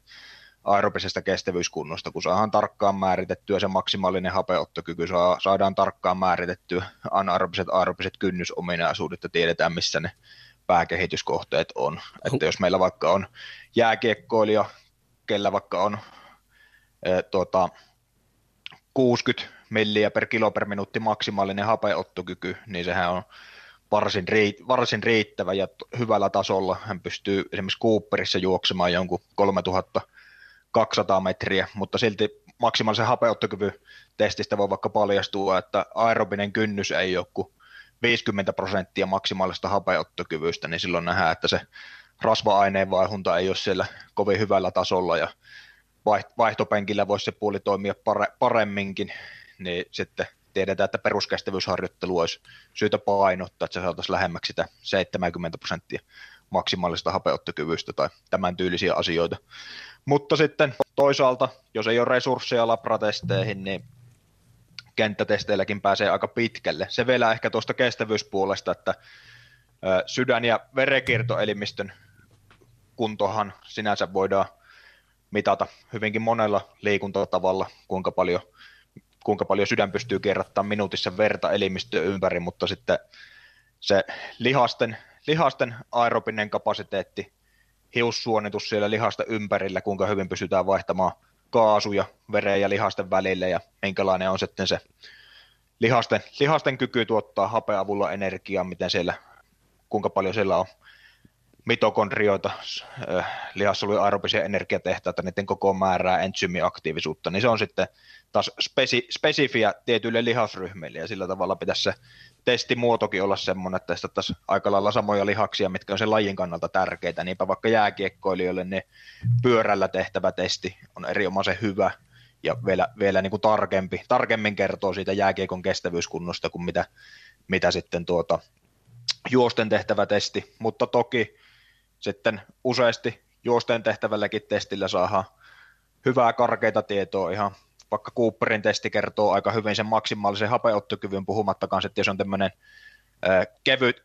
aerobisesta kestävyyskunnosta, kun saadaan tarkkaan määritettyä se maksimaalinen hapeottokyky, saadaan tarkkaan määritettyä anaerobiset aerobiset kynnysominaisuudet ja tiedetään, missä ne pääkehityskohteet on. Että jos meillä vaikka on jääkiekkoilija, kellä vaikka on tuota, 60 milliä per kilo per minuutti maksimaalinen hapeottokyky, niin sehän on varsin, riit, varsin riittävä ja hyvällä tasolla. Hän pystyy esimerkiksi Cooperissa juoksemaan jonkun 3200 metriä, mutta silti maksimaalisen hapeottokyvyn testistä voi vaikka paljastua, että aerobinen kynnys ei ole kuin 50 prosenttia maksimaalista hapeottokyvystä, niin silloin nähdään, että se rasva-aineen vaihunta ei ole siellä kovin hyvällä tasolla ja vaihtopenkillä voisi se puoli toimia paremminkin, niin sitten tiedetään, että peruskestävyysharjoittelu olisi syytä painottaa, että se saataisiin lähemmäksi sitä 70 prosenttia maksimaalista hapeuttokyvystä tai tämän tyylisiä asioita. Mutta sitten toisaalta, jos ei ole resursseja labratesteihin, niin kenttätesteilläkin pääsee aika pitkälle. Se vielä ehkä tuosta kestävyyspuolesta, että sydän- ja verenkiertoelimistön kuntohan sinänsä voidaan mitata hyvinkin monella liikuntatavalla, kuinka paljon kuinka paljon sydän pystyy kierrättämään minuutissa verta elimistöä ympäri, mutta sitten se lihasten, lihasten aerobinen kapasiteetti, hiussuonitus siellä lihasta ympärillä, kuinka hyvin pystytään vaihtamaan kaasuja veren ja lihasten välille ja minkälainen on sitten se lihasten, lihasten kyky tuottaa hapeavulla energiaa, miten siellä, kuinka paljon siellä on mitokondrioita, lihassolujen aerobisia energiatehtaita, niiden koko määrää, entsyymiaktiivisuutta, niin se on sitten taas spesi, spesifiä tietyille lihasryhmille, ja sillä tavalla pitäisi se testimuotokin olla semmoinen, että testattaisiin aika lailla samoja lihaksia, mitkä on sen lajin kannalta tärkeitä, niinpä vaikka jääkiekkoilijoille ne pyörällä tehtävä testi on erinomaisen hyvä, ja vielä, vielä niin kuin tarkempi, tarkemmin kertoo siitä jääkiekon kestävyyskunnosta kuin mitä, mitä sitten tuota, juosten tehtävä testi, mutta toki sitten useasti juosteen tehtävälläkin testillä saadaan hyvää karkeita tietoa ihan vaikka Cooperin testi kertoo aika hyvin sen maksimaalisen hapeottokyvyn puhumattakaan sitten, jos on tämmöinen kevyt,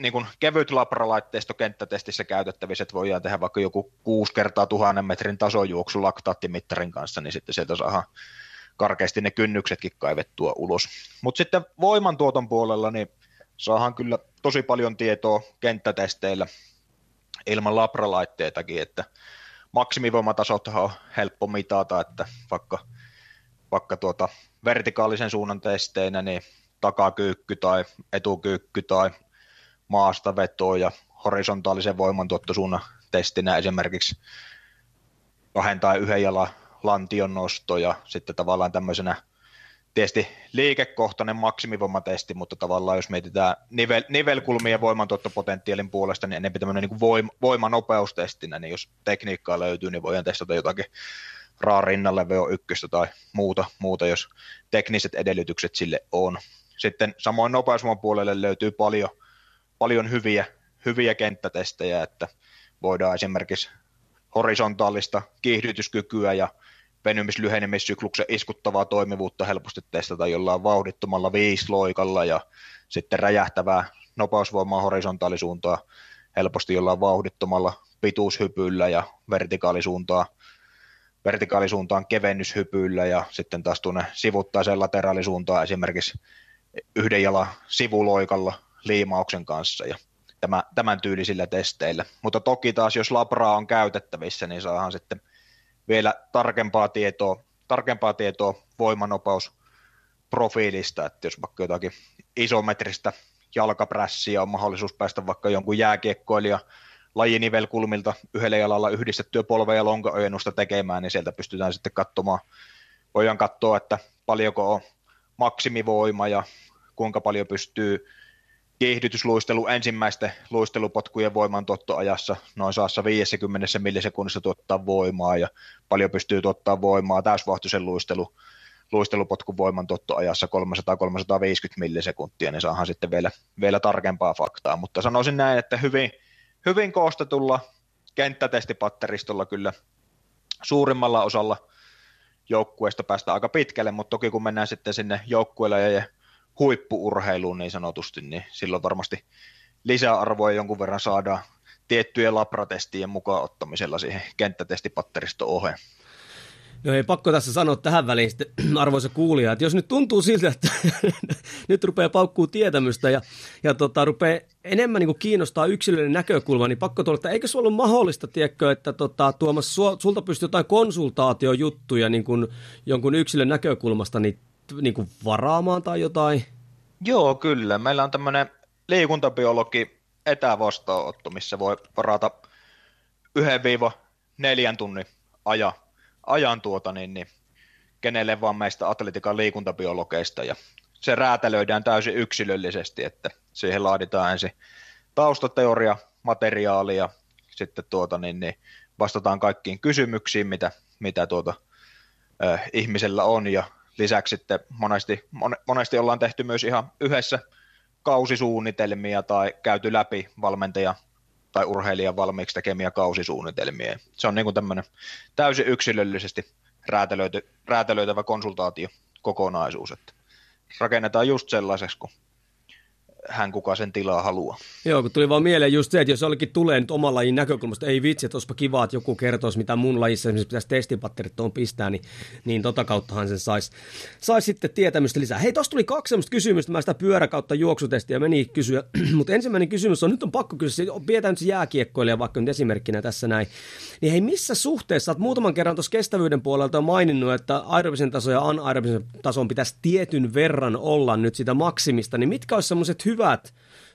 niin kuin kevyt labralaitteisto kenttätestissä käytettävissä, että voidaan tehdä vaikka joku kuusi kertaa tuhannen metrin tasojuoksu laktaattimittarin kanssa, niin sitten sieltä saadaan karkeasti ne kynnyksetkin kaivettua ulos. Mutta sitten voimantuoton puolella niin saadaan kyllä tosi paljon tietoa kenttätesteillä ilman labralaitteitakin, että maksimivoimatasot on helppo mitata, että vaikka, vaikka tuota vertikaalisen suunnan testeinä, niin takakyykky tai etukyykky tai maastaveto ja horisontaalisen voimantuottosuunnan testinä esimerkiksi kahden tai yhden jalan lantion nosto ja sitten tavallaan tämmöisenä tietysti liikekohtainen maksimivoimatesti, mutta tavallaan jos mietitään nivel, nivelkulmien voimantuottopotentiaalin puolesta, niin enemmän tämmöinen niin voima, voimanopeustestinä, niin jos tekniikkaa löytyy, niin voidaan testata jotakin raa rinnalle VO1 tai muuta, muuta, jos tekniset edellytykset sille on. Sitten samoin nopeusvoiman puolelle löytyy paljon, paljon hyviä, hyviä kenttätestejä, että voidaan esimerkiksi horisontaalista kiihdytyskykyä ja venymislyhenemissykluksen iskuttavaa toimivuutta helposti testata jollain vauhdittomalla viisloikalla ja sitten räjähtävää nopeusvoimaa horisontaalisuuntaa helposti jollain vauhdittomalla pituushypyllä ja vertikaalisuuntaa vertikaalisuuntaan kevennyshypyllä ja sitten taas tuonne sivuttaiseen lateraalisuuntaan esimerkiksi yhden jalan sivuloikalla liimauksen kanssa ja tämä, tämän tyylisillä testeillä. Mutta toki taas jos labraa on käytettävissä, niin saadaan sitten vielä tarkempaa tietoa, tarkempaa tietoa voimanopaus profiilista, että jos vaikka jotakin isometristä jalkaprässiä on mahdollisuus päästä vaikka jonkun jääkiekkoilija lajinivelkulmilta yhdellä jalalla yhdistettyä polve- ja lonkaojennusta tekemään, niin sieltä pystytään sitten katsomaan, voidaan katsoa, että paljonko on maksimivoima ja kuinka paljon pystyy kiihdytysluistelu ensimmäisten luistelupotkujen voimantuottoajassa noin saassa 50 millisekunnissa tuottaa voimaa ja paljon pystyy tuottaa voimaa. Täysvauhtisen luistelu, luistelupotkun voimantuottoajassa 300-350 millisekuntia, niin saadaan sitten vielä, vielä tarkempaa faktaa, mutta sanoisin näin, että hyvin, hyvin koostetulla kenttätestipatteristolla kyllä suurimmalla osalla joukkueesta päästä aika pitkälle, mutta toki kun mennään sitten sinne joukkueelle ja huippuurheiluun niin sanotusti, niin silloin varmasti lisäarvoa jonkun verran saadaan tiettyjen labratestien mukaan ottamisella siihen kenttätestipatteristo oheen. No ei pakko tässä sanoa tähän väliin sitten, arvoisa kuulija, että jos nyt tuntuu siltä, että nyt rupeaa paukkuu tietämystä ja, ja tota, rupeaa enemmän niin kiinnostaa yksilöiden näkökulma, niin pakko tulla, että eikö se ollut mahdollista, tiedätkö, että tota, Tuomas, sulta pystyy jotain konsultaatiojuttuja niin kuin jonkun yksilön näkökulmasta, niin niin kuin varaamaan tai jotain? Joo, kyllä. Meillä on tämmöinen liikuntabiologi etävastaanotto, missä voi varata 1-4 tunnin ajan, ajan tuota, niin, niin, kenelle vaan meistä atletikan liikuntabiologeista ja se räätälöidään täysin yksilöllisesti, että siihen laaditaan ensin taustateoria, materiaalia, sitten tuota, niin, niin vastataan kaikkiin kysymyksiin, mitä, mitä tuota, äh, ihmisellä on ja lisäksi sitten monesti, monesti ollaan tehty myös ihan yhdessä kausisuunnitelmia tai käyty läpi valmentaja tai urheilijan valmiiksi tekemiä kausisuunnitelmia. Se on niin kuin tämmöinen täysin yksilöllisesti räätälöity, räätälöitävä konsultaatio kokonaisuus, että rakennetaan just sellaiseksi, kun hän kuka sen tilaa haluaa. Joo, kun tuli vaan mieleen just se, että jos jollekin tulee nyt oman lajin näkökulmasta, ei vitsi, että olisipa kiva, että joku kertoisi, mitä mun lajissa esimerkiksi pitäisi testipatterit tuon pistää, niin, niin tota kauttahan sen saisi sais sitten tietämystä lisää. Hei, tosta tuli kaksi semmoista kysymystä, mä sitä pyöräkautta juoksutestiä meni kysyä, mutta ensimmäinen kysymys on, nyt on pakko kysyä, pidetään nyt se jääkiekkoilija vaikka nyt esimerkkinä tässä näin, niin hei, missä suhteessa, olet muutaman kerran tuossa kestävyyden puolelta maininnut, että aerobisen taso ja anaerobisen tason pitäisi tietyn verran olla nyt sitä maksimista, niin mitkä olisi semmoiset hyvät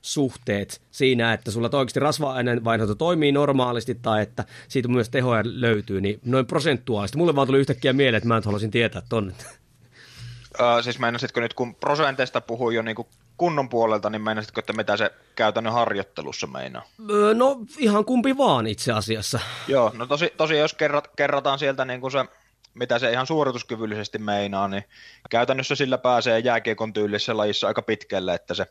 suhteet siinä, että sulla oikeasti rasva-aineenvaihdunta toimii normaalisti tai että siitä myös tehoja löytyy, niin noin prosentuaalisesti. Mulle vaan tuli yhtäkkiä mieleen, että mä nyt haluaisin tietää tonne. Uh, siis meinasitko nyt, kun prosenteista puhuu jo niin kuin kunnon puolelta, niin meinasitko, että mitä se käytännön harjoittelussa meinaa? Öö, no ihan kumpi vaan itse asiassa. Joo, no tosi, tosi jos kerrat, kerrataan sieltä niin kuin se mitä se ihan suorituskyvyllisesti meinaa, niin käytännössä sillä pääsee jääkiekon tyylisessä lajissa aika pitkälle, että se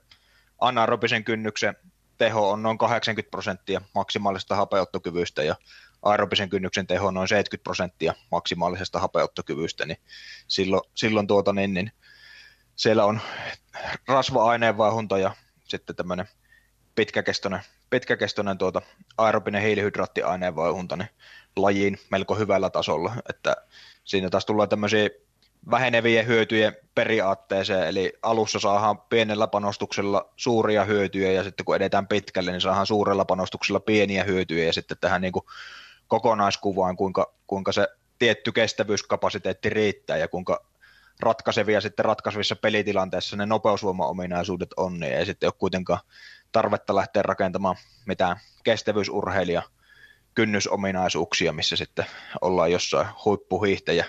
anaerobisen kynnyksen teho on noin 80 prosenttia maksimaalisesta hapeuttokyvystä ja aerobisen kynnyksen teho on noin 70 prosenttia maksimaalisesta hapeuttokyvystä, niin silloin, silloin tuota, niin, niin siellä on rasva-aineenvaihunta ja sitten tämmöinen pitkäkestoinen, pitkäkestoinen tuota, aerobinen hiilihydraattiaineenvaihunta niin lajiin melko hyvällä tasolla, että siinä taas tulee tämmöisiä vähenevien hyötyjen periaatteeseen, eli alussa saadaan pienellä panostuksella suuria hyötyjä, ja sitten kun edetään pitkälle, niin saadaan suurella panostuksella pieniä hyötyjä, ja sitten tähän niin kuin kokonaiskuvaan, kuinka, kuinka se tietty kestävyyskapasiteetti riittää, ja kuinka ratkaisevia sitten ratkaisevissa pelitilanteissa ne nopeusvoima-ominaisuudet on, niin ei sitten ole kuitenkaan tarvetta lähteä rakentamaan mitään kestävyysurheilija kynnysominaisuuksia, missä sitten ollaan jossain huippuhiihtäjä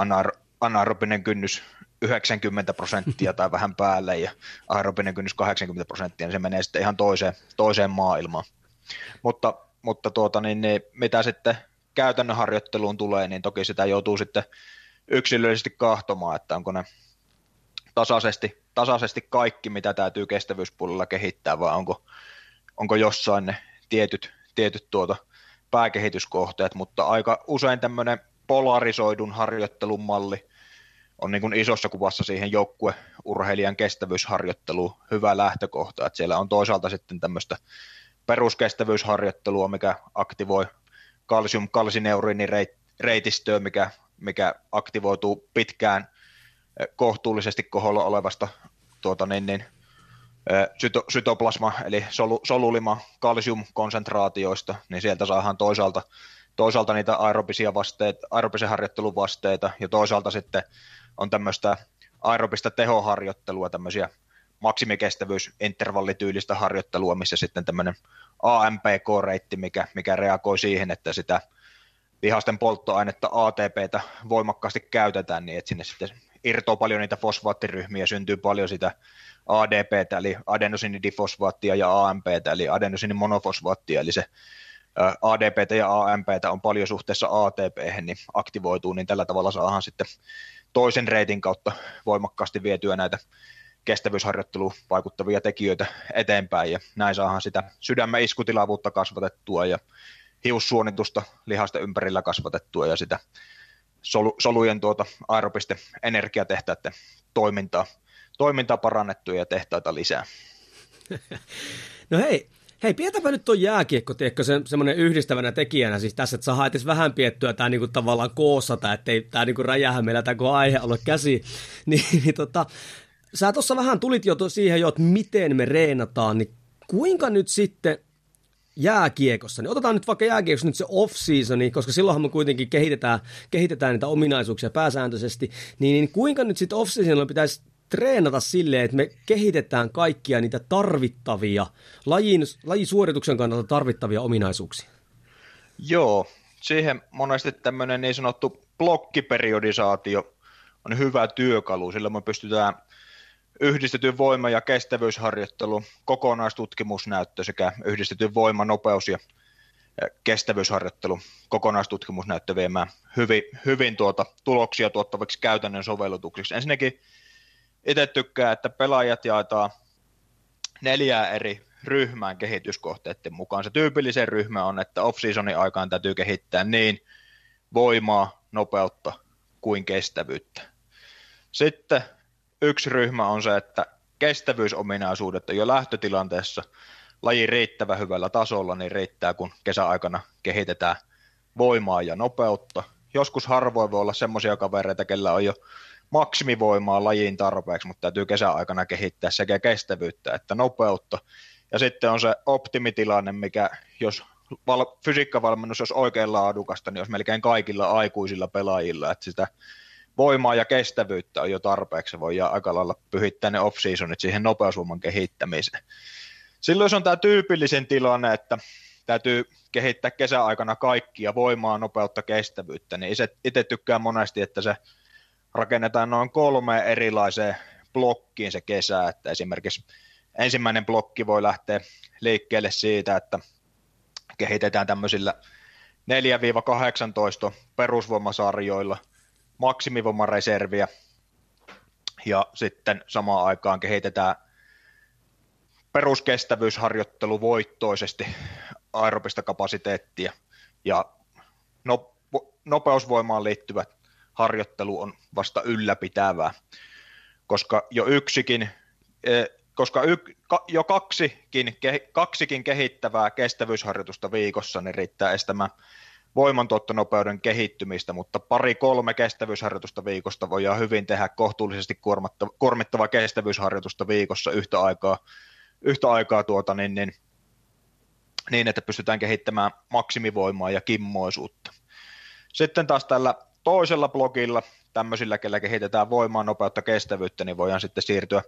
anar- anaerobinen kynnys 90 prosenttia tai vähän päälle ja aerobinen kynnys 80 prosenttia, niin se menee sitten ihan toiseen, toiseen maailmaan. Mutta, mutta tuota, niin, niin, mitä sitten käytännön harjoitteluun tulee, niin toki sitä joutuu sitten yksilöllisesti kahtomaan, että onko ne tasaisesti, tasaisesti kaikki, mitä täytyy kestävyyspuolella kehittää, vai onko, onko jossain ne tietyt, tietyt tuota pääkehityskohteet, mutta aika usein tämmöinen polarisoidun harjoittelun malli on niin kuin isossa kuvassa siihen joukkueurheilijan kestävyysharjoitteluun hyvä lähtökohta, että siellä on toisaalta sitten tämmöistä peruskestävyysharjoittelua, mikä aktivoi kalsium-kalsineuriinireitistöä, mikä, mikä aktivoituu pitkään eh, kohtuullisesti koholla olevasta tuota niin, niin, eh, syto, sytoplasma, eli solu, solulima kalsiumkonsentraatioista, niin sieltä saadaan toisaalta toisaalta niitä aerobisia vasteita, aerobisen harjoittelun vasteita ja toisaalta sitten on tämmöistä aerobista tehoharjoittelua, tämmöisiä maksimikestävyys intervallityylistä harjoittelua, missä sitten tämmöinen AMPK-reitti, mikä, mikä reagoi siihen, että sitä lihasten polttoainetta ATPtä voimakkaasti käytetään, niin että sinne sitten irtoaa paljon niitä fosfaattiryhmiä, syntyy paljon sitä ADPtä, eli adenosindifosfaattia ja AMPtä, eli adenosinimonofoosfaattia, eli se ADPtä ja AMPtä on paljon suhteessa ATP, niin aktivoituu, niin tällä tavalla saadaan sitten toisen reitin kautta voimakkaasti vietyä näitä kestävyysharjoitteluun vaikuttavia tekijöitä eteenpäin, ja näin saadaan sitä sydämen iskutilavuutta kasvatettua ja hiussuonitusta lihasta ympärillä kasvatettua ja sitä solu, solujen tuota aerobiste energiatehtäiden toimintaa, toimintaa parannettua ja tehtaita lisää. No hei, Hei, pidetäänpä nyt tuo jääkiekko, tiedätkö, se, semmoinen yhdistävänä tekijänä siis tässä, että saa edes vähän piettyä tämä niinku tavallaan koossa, ettei tämä niinku räjähä meillä tämä aihe ole käsi. Niin, niin tota, sä tuossa vähän tulit jo siihen jo, että miten me reenataan, niin kuinka nyt sitten jääkiekossa, niin otetaan nyt vaikka jääkiekossa nyt se off-seasoni, koska silloinhan me kuitenkin kehitetään, kehitetään niitä ominaisuuksia pääsääntöisesti, niin, niin kuinka nyt sitten off-seasonilla pitäisi treenata silleen, että me kehitetään kaikkia niitä tarvittavia, lajin, lajisuorituksen kannalta tarvittavia ominaisuuksia? Joo, siihen monesti tämmöinen niin sanottu blokkiperiodisaatio on hyvä työkalu, sillä me pystytään yhdistetyn voima- ja kestävyysharjoittelu, kokonaistutkimusnäyttö sekä yhdistetyn voima, nopeus ja kestävyysharjoittelu, kokonaistutkimusnäyttö viemään hyvin, hyvin tuota, tuloksia tuottaviksi käytännön sovellutuksiksi. Ensinnäkin itse tykkään, että pelaajat jaetaan neljää eri ryhmään kehityskohteiden mukaan. Se tyypillisen ryhmä on, että off-seasonin aikaan täytyy kehittää niin voimaa, nopeutta kuin kestävyyttä. Sitten yksi ryhmä on se, että kestävyysominaisuudet on jo lähtötilanteessa laji riittävän hyvällä tasolla, niin riittää, kun kesäaikana kehitetään voimaa ja nopeutta. Joskus harvoin voi olla semmoisia kavereita, kellä on jo maksimivoimaa lajiin tarpeeksi, mutta täytyy kesäaikana kehittää sekä kestävyyttä että nopeutta. Ja sitten on se optimitilanne, mikä jos val- fysiikkavalmennus olisi oikein laadukasta, niin olisi melkein kaikilla aikuisilla pelaajilla, että sitä voimaa ja kestävyyttä on jo tarpeeksi, voi aika lailla pyhittää ne off-seasonit siihen nopeusvoiman kehittämiseen. Silloin se on tämä tyypillisen tilanne, että täytyy kehittää kesäaikana kaikkia voimaa, nopeutta, kestävyyttä, niin itse tykkään monesti, että se rakennetaan noin kolme erilaiseen blokkiin se kesä, että esimerkiksi ensimmäinen blokki voi lähteä liikkeelle siitä, että kehitetään tämmöisillä 4-18 perusvoimasarjoilla maksimivoimareserviä ja sitten samaan aikaan kehitetään peruskestävyysharjoittelu voittoisesti aerobista kapasiteettia ja no, nopeusvoimaan liittyvät harjoittelu on vasta ylläpitävää, koska jo yksikin, e, koska y, jo kaksikin, kaksikin kehittävää kestävyysharjoitusta viikossa niin riittää estämään voimantuottonopeuden kehittymistä, mutta pari-kolme kestävyysharjoitusta viikosta voidaan hyvin tehdä kohtuullisesti kuormittava, kuormittava kestävyysharjoitusta viikossa yhtä aikaa, yhtä aikaa tuota, niin, niin, niin, että pystytään kehittämään maksimivoimaa ja kimmoisuutta. Sitten taas tällä toisella blogilla, tämmöisillä, kellä kehitetään voimaa, nopeutta, kestävyyttä, niin voidaan sitten siirtyä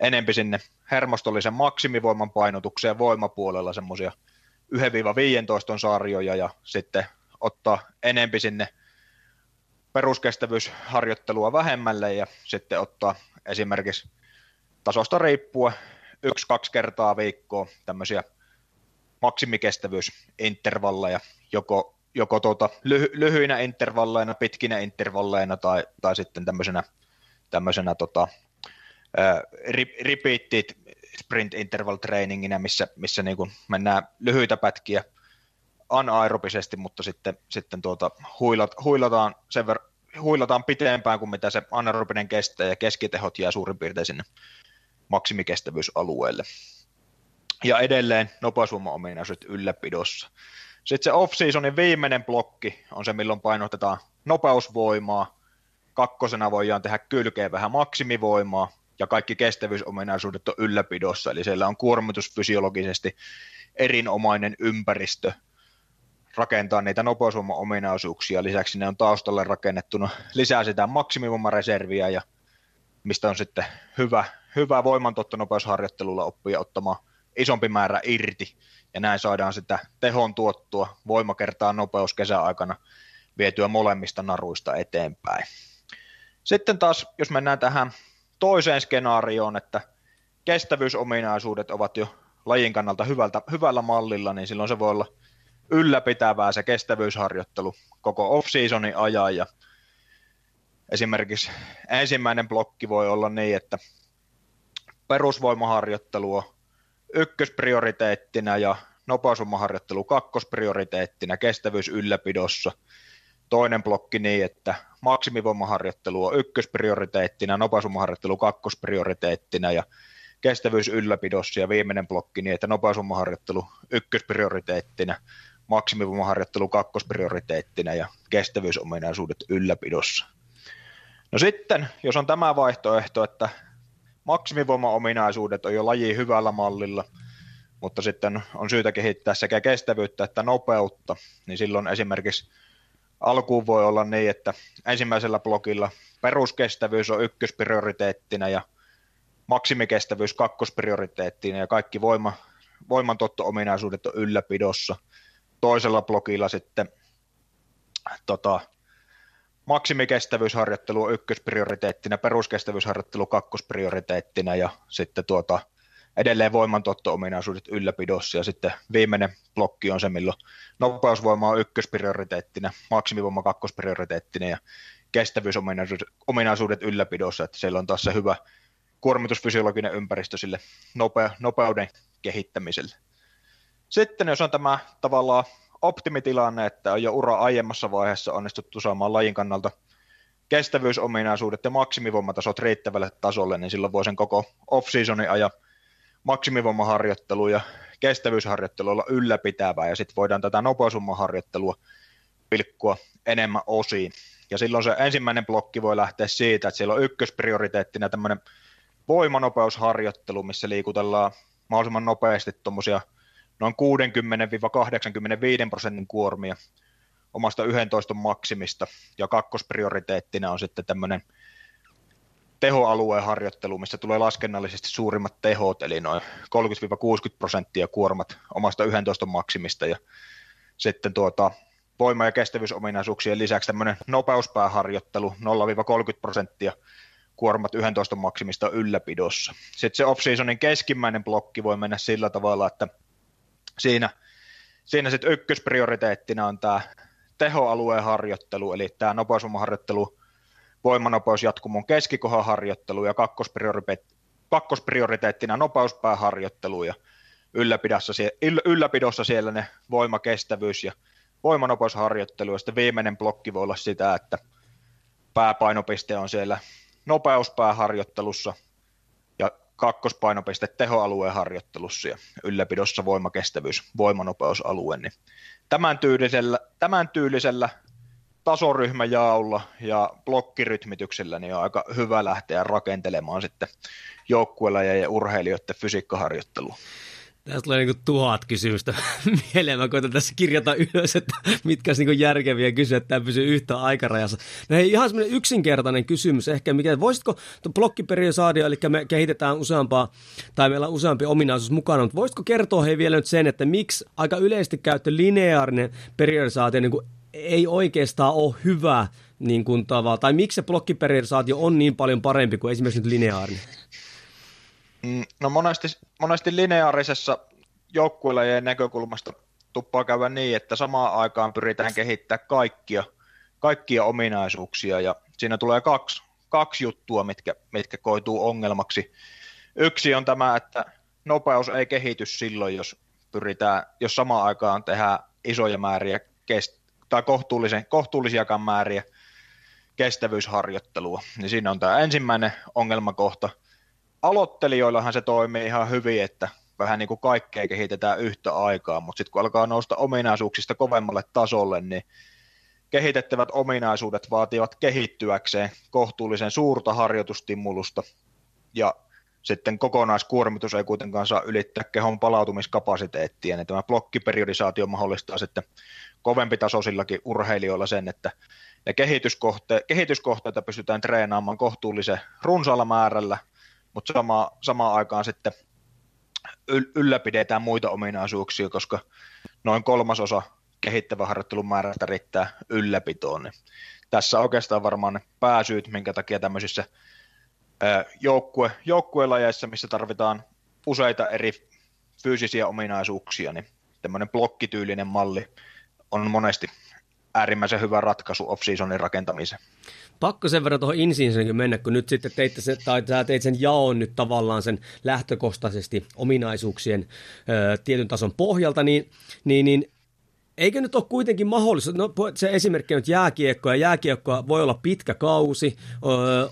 enempi sinne hermostollisen maksimivoiman painotukseen voimapuolella. Semmoisia 1-15 sarjoja ja sitten ottaa enempi sinne peruskestävyysharjoittelua vähemmälle ja sitten ottaa esimerkiksi tasosta riippuen yksi-kaksi kertaa viikkoa tämmöisiä maksimikestävyysintervalleja, joko joko tuota, lyhy, lyhyinä intervalleina, pitkinä intervalleina tai, tai sitten tämmöisenä, tämmöisenä tota, repeated sprint interval traininginä, missä, missä niin kuin mennään lyhyitä pätkiä anaerobisesti, mutta sitten, sitten tuota, huilat, huilataan sen ver- huilataan pitempään kuin mitä se anaerobinen kestää ja keskitehot jää suurin piirtein sinne maksimikestävyysalueelle. Ja edelleen nopeusvoima-ominaisuudet ylläpidossa. Sitten se off-seasonin viimeinen blokki on se, milloin painotetaan nopeusvoimaa. Kakkosena voidaan tehdä kylkeen vähän maksimivoimaa ja kaikki kestävyysominaisuudet on ylläpidossa, eli siellä on kuormitusfysiologisesti erinomainen ympäristö rakentaa niitä nopeusvoima-ominaisuuksia. Lisäksi ne on taustalle rakennettuna lisää sitä maksimivoimareserviä ja mistä on sitten hyvä, hyvä voimantottonopeusharjoittelulla oppia ottamaan isompi määrä irti ja näin saadaan sitä tehon tuottua voimakertaa nopeus kesäaikana vietyä molemmista naruista eteenpäin. Sitten taas, jos mennään tähän toiseen skenaarioon, että kestävyysominaisuudet ovat jo lajin kannalta hyvältä, hyvällä mallilla, niin silloin se voi olla ylläpitävää se kestävyysharjoittelu koko off-seasonin ajan ja esimerkiksi ensimmäinen blokki voi olla niin, että perusvoimaharjoittelua ykkösprioriteettina ja nopeusvoimaharjoittelu kakkosprioriteettina kestävyys ylläpidossa. Toinen blokki niin, että maksimivoimaharjoittelu on ykkösprioriteettina, nopeusvoimaharjoittelu kakkosprioriteettina ja kestävyys ylläpidossa ja viimeinen blokki niin, että nopeusvoimaharjoittelu ykkösprioriteettina, maksimivoimaharjoittelu kakkosprioriteettina ja kestävyysominaisuudet ylläpidossa. No sitten, jos on tämä vaihtoehto, että maksimivoimaominaisuudet on jo laji hyvällä mallilla, mutta sitten on syytä kehittää sekä kestävyyttä että nopeutta, niin silloin esimerkiksi alkuun voi olla niin, että ensimmäisellä blokilla peruskestävyys on ykkösprioriteettina ja maksimikestävyys kakkosprioriteettina ja kaikki voima, voimantotto-ominaisuudet on ylläpidossa. Toisella blokilla sitten tota, maksimikestävyysharjoittelu on ykkösprioriteettina, peruskestävyysharjoittelu kakkosprioriteettina ja sitten tuota, edelleen voimantotto-ominaisuudet ylläpidossa ja sitten viimeinen blokki on se, milloin nopeusvoima on ykkösprioriteettina, maksimivoima kakkosprioriteettina ja kestävyysominaisuudet ylläpidossa, että siellä on taas se hyvä kuormitusfysiologinen ympäristö sille nope, nopeuden kehittämiselle. Sitten jos on tämä tavallaan optimitilanne, että on jo ura aiemmassa vaiheessa onnistuttu saamaan lajin kannalta kestävyysominaisuudet ja maksimivoimatasot riittävälle tasolle, niin silloin voi sen koko off-seasonin ajan maksimivoimaharjoittelu ja kestävyysharjoittelu olla ylläpitävää, ja sitten voidaan tätä nopeusvoimaharjoittelua pilkkua enemmän osiin. Ja silloin se ensimmäinen blokki voi lähteä siitä, että siellä on ykkösprioriteettina tämmöinen voimanopeusharjoittelu, missä liikutellaan mahdollisimman nopeasti tuommoisia noin 60-85 prosentin kuormia omasta 11 maksimista, ja kakkosprioriteettina on sitten tämmöinen tehoalueen harjoittelu, missä tulee laskennallisesti suurimmat tehot, eli noin 30-60 prosenttia kuormat omasta 11 maksimista, ja sitten tuota, voima- ja kestävyysominaisuuksien lisäksi tämmöinen nopeuspääharjoittelu 0-30 prosenttia kuormat 11 maksimista ylläpidossa. Sitten se off-seasonin keskimmäinen blokki voi mennä sillä tavalla, että siinä, siinä sitten ykkösprioriteettina on tämä tehoalueen harjoittelu, eli tämä nopeusvoimaharjoittelu, voimanopeusjatkumon keskikohan harjoittelu ja kakkosprioriteettina nopeuspääharjoittelu ja ylläpidossa, ylläpidossa siellä ne voimakestävyys ja voimanopeusharjoittelu ja sitten viimeinen blokki voi olla sitä, että pääpainopiste on siellä nopeuspääharjoittelussa kakkospainopiste tehoalueen harjoittelussa ja ylläpidossa voimakestävyys, voimanopeusalue, niin tämän tyylisellä, tämän tyylisellä tasoryhmäjaolla ja blokkirytmityksellä niin on aika hyvä lähteä rakentelemaan sitten joukkueella ja urheilijoiden fysiikkaharjoittelua. Tästä tulee niin tuhat kysymystä mieleen. Mä koitan tässä kirjata ylös, että mitkä olisi niin järkeviä kysyä, että tämä pysyy yhtä aikarajassa. No hei, ihan semmoinen yksinkertainen kysymys ehkä. Mikä, voisitko blokkiperiosaadio, eli me kehitetään useampaa, tai meillä on useampi ominaisuus mukana, mutta voisitko kertoa hei vielä nyt sen, että miksi aika yleisesti käyttö lineaarinen periodisaatio niin ei oikeastaan ole hyvä niin kuin tavalla, tai miksi se blokkiperiodisaatio on niin paljon parempi kuin esimerkiksi nyt lineaarinen? Mm, no monesti, monesti lineaarisessa joukkueelajien näkökulmasta tuppaa käydä niin, että samaan aikaan pyritään kehittämään kaikkia, kaikkia ominaisuuksia ja siinä tulee kaksi, kaksi juttua, mitkä, mitkä koituu ongelmaksi. Yksi on tämä, että nopeus ei kehity silloin, jos pyritään, jos samaan aikaan tehdään isoja määriä kest- tai kohtuullisen, kohtuullisiakaan määriä kestävyysharjoittelua. Niin siinä on tämä ensimmäinen ongelmakohta – aloittelijoillahan se toimii ihan hyvin, että vähän niin kuin kaikkea kehitetään yhtä aikaa, mutta sitten kun alkaa nousta ominaisuuksista kovemmalle tasolle, niin kehitettävät ominaisuudet vaativat kehittyäkseen kohtuullisen suurta harjoitustimulusta ja sitten kokonaiskuormitus ei kuitenkaan saa ylittää kehon palautumiskapasiteettia, niin tämä blokkiperiodisaatio mahdollistaa sitten kovempi tasoisillakin urheilijoilla sen, että ne kehityskohte- kehityskohteita pystytään treenaamaan kohtuullisen runsaalla määrällä mutta sama, samaan aikaan sitten ylläpidetään muita ominaisuuksia, koska noin kolmasosa kehittävän harjoittelun määrästä riittää ylläpitoon. Niin tässä oikeastaan varmaan ne pääsyyt, minkä takia tämmöisissä joukkue, joukkuelajeissa, missä tarvitaan useita eri fyysisiä ominaisuuksia, niin tämmöinen blokkityylinen malli on monesti äärimmäisen hyvä ratkaisu off-seasonin rakentamiseen. Pakko sen verran tuohon insiinsenkin mennä, kun nyt sitten teit sen, tai sä teit sen jaon nyt tavallaan sen lähtökohtaisesti ominaisuuksien ö, tietyn tason pohjalta, niin, niin, niin Eikö nyt ole kuitenkin mahdollista, no se esimerkki on nyt ja jääkiekkoa voi olla pitkä kausi,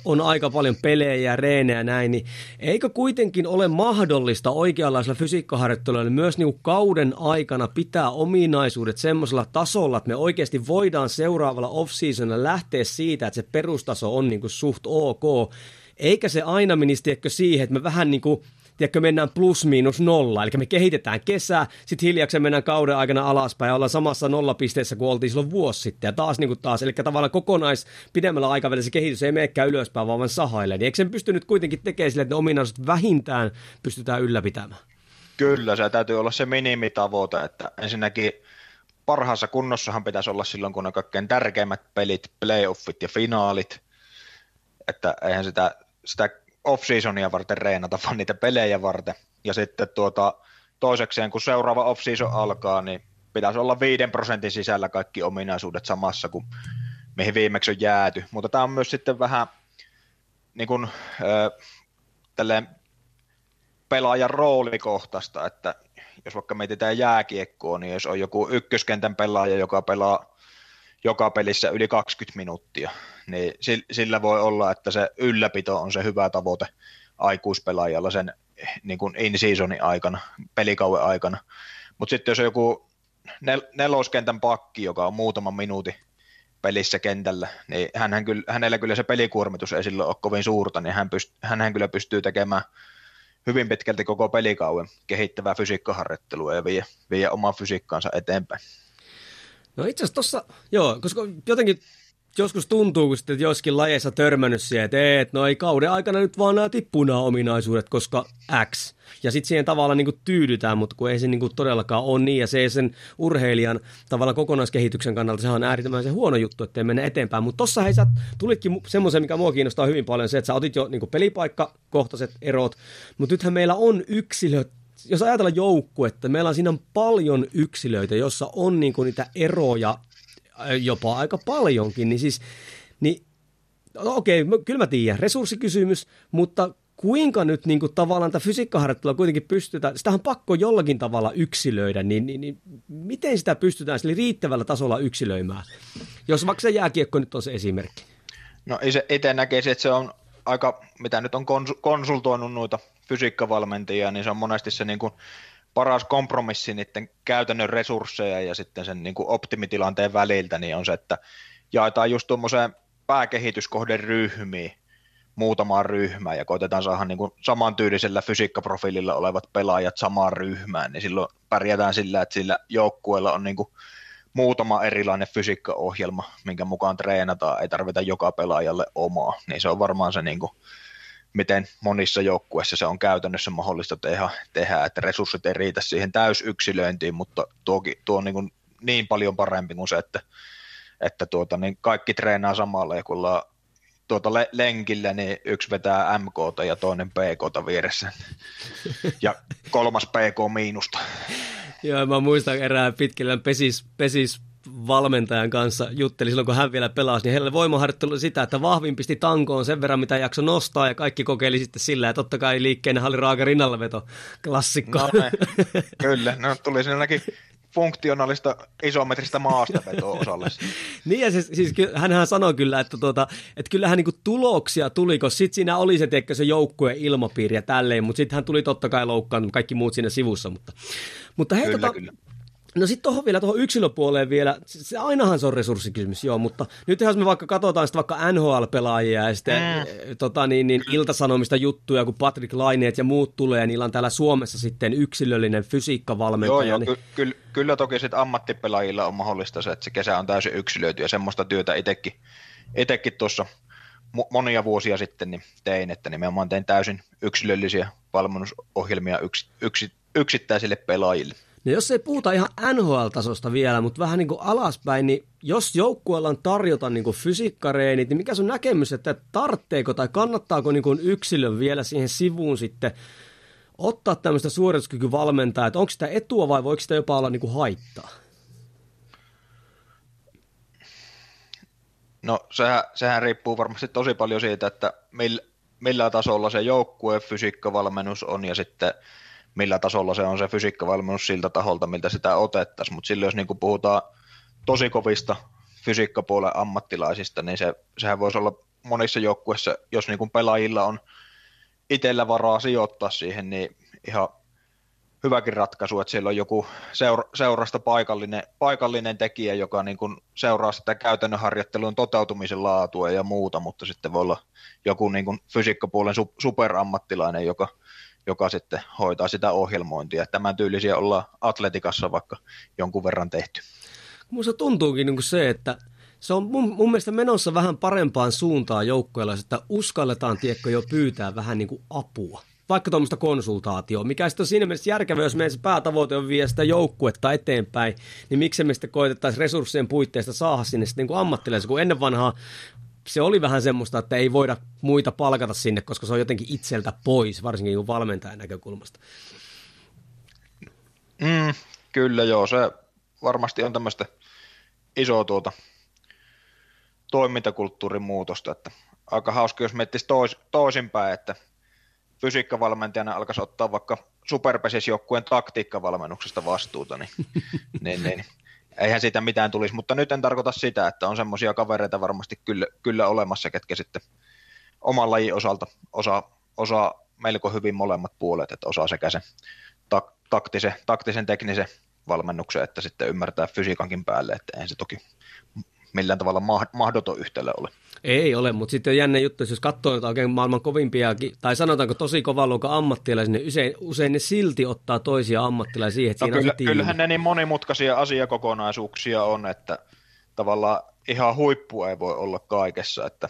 on aika paljon pelejä reenejä ja näin, niin eikö kuitenkin ole mahdollista oikeanlaisella fysiikkaharjoittelulla myös niin kauden aikana pitää ominaisuudet semmoisella tasolla, että me oikeasti voidaan seuraavalla off-seasonilla lähteä siitä, että se perustaso on niin kuin suht ok, eikä se aina menisi siihen, että me vähän niin kuin tiedätkö, mennään plus miinus nolla, eli me kehitetään kesää, sitten hiljakseen mennään kauden aikana alaspäin ja ollaan samassa nollapisteessä kuin oltiin silloin vuosi sitten, ja taas niin kuin taas, eli tavallaan kokonais pidemmällä aikavälillä se kehitys ei menekään ylöspäin, vaan sahailee, niin eikö sen pysty nyt kuitenkin tekemään sille, että ne ominaisuudet vähintään pystytään ylläpitämään? Kyllä, se täytyy olla se minimitavoite, että ensinnäkin parhaassa kunnossahan pitäisi olla silloin, kun on kaikkein tärkeimmät pelit, playoffit ja finaalit, että eihän sitä, sitä off-seasonia varten reenata, vaan niitä pelejä varten. Ja sitten tuota, toisekseen, kun seuraava off-season alkaa, niin pitäisi olla 5 prosentin sisällä kaikki ominaisuudet samassa kuin mihin viimeksi on jääty. Mutta tämä on myös sitten vähän niin kuin, äh, pelaajan roolikohtaista, että jos vaikka mietitään jääkiekkoa, niin jos on joku ykköskentän pelaaja, joka pelaa joka pelissä yli 20 minuuttia, niin sillä voi olla, että se ylläpito on se hyvä tavoite aikuispelaajalla sen niin kuin in-seasonin aikana, pelikauden aikana. Mutta sitten jos on joku nel- neloskentän pakki, joka on muutaman minuutin pelissä kentällä, niin hänhän kyllä, hänellä kyllä se pelikuormitus ei silloin ole kovin suurta, niin hän pyst- hänhän kyllä pystyy tekemään hyvin pitkälti koko pelikauden kehittävää fysiikkaharjoittelua ja vie, vie omaa fysiikkaansa eteenpäin. No itse asiassa tuossa, joo, koska jotenkin joskus tuntuu, kun sitten joskin lajeissa törmännyt siihen, että, et, no ei kauden aikana nyt vaan nämä tippuu nämä ominaisuudet, koska X. Ja sitten siihen tavallaan niin tyydytään, mutta kun ei se niin todellakaan ole niin, ja se ei sen urheilijan tavallaan kokonaiskehityksen kannalta, se on äärimmäisen huono juttu, ettei mennä eteenpäin. Mutta tossa hei sä tulitkin semmoisen, mikä mua kiinnostaa hyvin paljon, se, että sä otit jo niin pelipaikkakohtaiset erot, mutta nythän meillä on yksilöt, jos ajatellaan joukkuetta, meillä on siinä paljon yksilöitä, jossa on niin niitä eroja jopa aika paljonkin, niin siis, niin, no okei, kyllä mä tiedän, resurssikysymys, mutta kuinka nyt niin kuin, tavallaan tämä fysiikkaharjoittelua kuitenkin pystytään, sitä on pakko jollakin tavalla yksilöidä, niin, niin, niin miten sitä pystytään sille riittävällä tasolla yksilöimään? Jos vaikka se jääkiekko nyt on se esimerkki. No itse näkisi, että se on aika, mitä nyt on konsultoinut noita fysiikkavalmentajia, niin se on monesti se niin kuin paras kompromissi niiden käytännön resursseja ja sitten sen niin kuin optimitilanteen väliltä, niin on se, että jaetaan just tuommoiseen pääkehityskohden ryhmiin muutamaan ryhmään ja koitetaan saada niin kuin samantyylisellä fysiikkaprofiililla olevat pelaajat samaan ryhmään, niin silloin pärjätään sillä, että sillä joukkueella on niin kuin muutama erilainen fysiikkaohjelma, minkä mukaan treenataan, ei tarvita joka pelaajalle omaa, niin se on varmaan se niin kuin miten monissa joukkueissa se on käytännössä mahdollista tehdä, tehdä että resurssit ei riitä siihen täysyksilöintiin, mutta tuokin, tuo on niin, niin paljon parempi kuin se, että, että tuota, niin kaikki treenaa samalla ja kun ollaan tuota le- lenkillä, niin yksi vetää MK ja toinen PK vieressä. Ja kolmas PK miinusta. Joo, mä muistan erään pitkillä pesis, pesis valmentajan kanssa jutteli silloin, kun hän vielä pelasi, niin heille voimaharjoittelu sitä, että vahvin pisti tankoon sen verran, mitä jakso nostaa, ja kaikki kokeili sitten sillä, ja totta kai liikkeen oli raaka rinnallaveto, klassikko. No, kyllä, no tuli sinnekin funktionaalista isometristä maasta vetoa osalle. niin ja siis, siis hänhän sanoi kyllä, että, tuota, että kyllähän niinku tuloksia tuli, koska sitten siinä oli se, teikö, se joukkueen ilmapiiri ja tälleen, mutta sitten hän tuli totta kai loukkaan kaikki muut siinä sivussa. Mutta, mutta hei, kyllä, tota, kyllä. No sitten tuohon vielä, tuohon yksilöpuoleen vielä, se, ainahan se on resurssikysymys, joo, mutta nyt jos me vaikka katsotaan sitten vaikka NHL-pelaajia ja sitten mm. tota, niin, niin, iltasanomista juttuja, kun Patrick Laineet ja muut tulee, niillä on täällä Suomessa sitten yksilöllinen fysiikkavalmentaja. Joo, joo niin... ky- kyllä, kyllä toki sitten ammattipelaajilla on mahdollista se, että se kesä on täysin yksilöity ja semmoista työtä itsekin, itsekin tuossa monia vuosia sitten niin tein, että nimenomaan tein täysin yksilöllisiä valmennusohjelmia yks, yks, yksittäisille pelaajille. No jos ei puhuta ihan NHL-tasosta vielä, mutta vähän niin kuin alaspäin, niin jos joukkueella on tarjota niin kuin fysiikkareenit, niin mikä sun näkemys, että tartteeko tai kannattaako niin kuin yksilön vielä siihen sivuun sitten ottaa tämmöistä suorituskykyvalmentaa, että onko sitä etua vai voiko sitä jopa olla niin kuin haittaa? No sehän, sehän riippuu varmasti tosi paljon siitä, että millä, millä tasolla se joukkue fysiikkavalmennus on ja sitten – millä tasolla se on se fysiikkavalmennus siltä taholta, miltä sitä otettaisiin, mutta silloin jos niin kuin puhutaan tosi kovista fysiikkapuolen ammattilaisista, niin se, sehän voisi olla monissa joukkueissa, jos niin kuin pelaajilla on itsellä varaa sijoittaa siihen, niin ihan hyväkin ratkaisu, että siellä on joku seura, seurasta paikallinen, paikallinen tekijä, joka niin kuin seuraa sitä käytännön harjoittelun toteutumisen laatua ja muuta, mutta sitten voi olla joku niin kuin fysiikkapuolen superammattilainen, joka joka sitten hoitaa sitä ohjelmointia. Tämän tyylisiä ollaan atletikassa vaikka jonkun verran tehty. Minusta tuntuukin niin kuin se, että se on mun, mun mielestä menossa vähän parempaan suuntaan joukkoilla, että uskalletaan tiekko jo pyytää vähän niin kuin apua vaikka tuommoista konsultaatioa, mikä sitten on siinä mielessä järkevää, jos meidän päätavoite on viedä sitä joukkuetta eteenpäin, niin miksi me sitten koitettaisiin resurssien puitteista saada sinne sitten niin ammattilaisia, kun ennen vanhaa se oli vähän semmoista, että ei voida muita palkata sinne, koska se on jotenkin itseltä pois, varsinkin niin valmentajan näkökulmasta. Mm, kyllä joo, se varmasti on tämmöistä isoa tuota toimintakulttuurin muutosta, että aika hauska, jos miettisi tois, toisinpäin, että fysiikkavalmentajana alkaisi ottaa vaikka superpesisjoukkueen taktiikkavalmennuksesta vastuuta, niin, niin, niin eihän siitä mitään tulisi, mutta nyt en tarkoita sitä, että on semmoisia kavereita varmasti kyllä, kyllä olemassa, ketkä sitten oman lajin osalta osaa, osaa melko hyvin molemmat puolet, että osaa sekä sen tak, taktisen, taktisen, teknisen valmennuksen, että sitten ymmärtää fysiikankin päälle, että eihän se toki millään tavalla mahdoton yhtälö ole. Ei ole, mutta sitten on jännä juttu, jos katsoo jotain oikein maailman kovimpia, tai sanotaanko tosi kovan luokan ammattilaisia, niin usein, usein ne silti ottaa toisia ammattilaisia että no siinä kyllä, on Kyllähän ne niin monimutkaisia asiakokonaisuuksia on, että tavallaan ihan huippu ei voi olla kaikessa, että,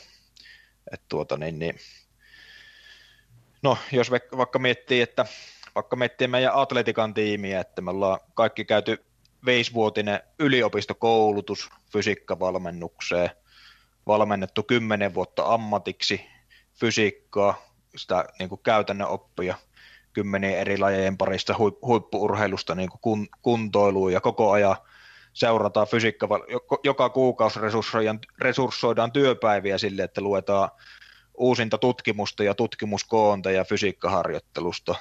että tuota niin, niin no jos vaikka miettii, että vaikka miettii meidän atletikan tiimiä, että me ollaan kaikki käyty viisivuotinen yliopistokoulutus fysiikkavalmennukseen, valmennettu kymmenen vuotta ammatiksi fysiikkaa, sitä niin kuin käytännön oppia kymmenien eri lajejen parista huippuurheilusta niin kuin kun, kuntoiluun ja koko ajan seurataan fysiikka, joka kuukausi resurssoidaan, resurssoidaan työpäiviä sille, että luetaan uusinta tutkimusta ja tutkimuskoonta ja fysiikkaharjoittelusta.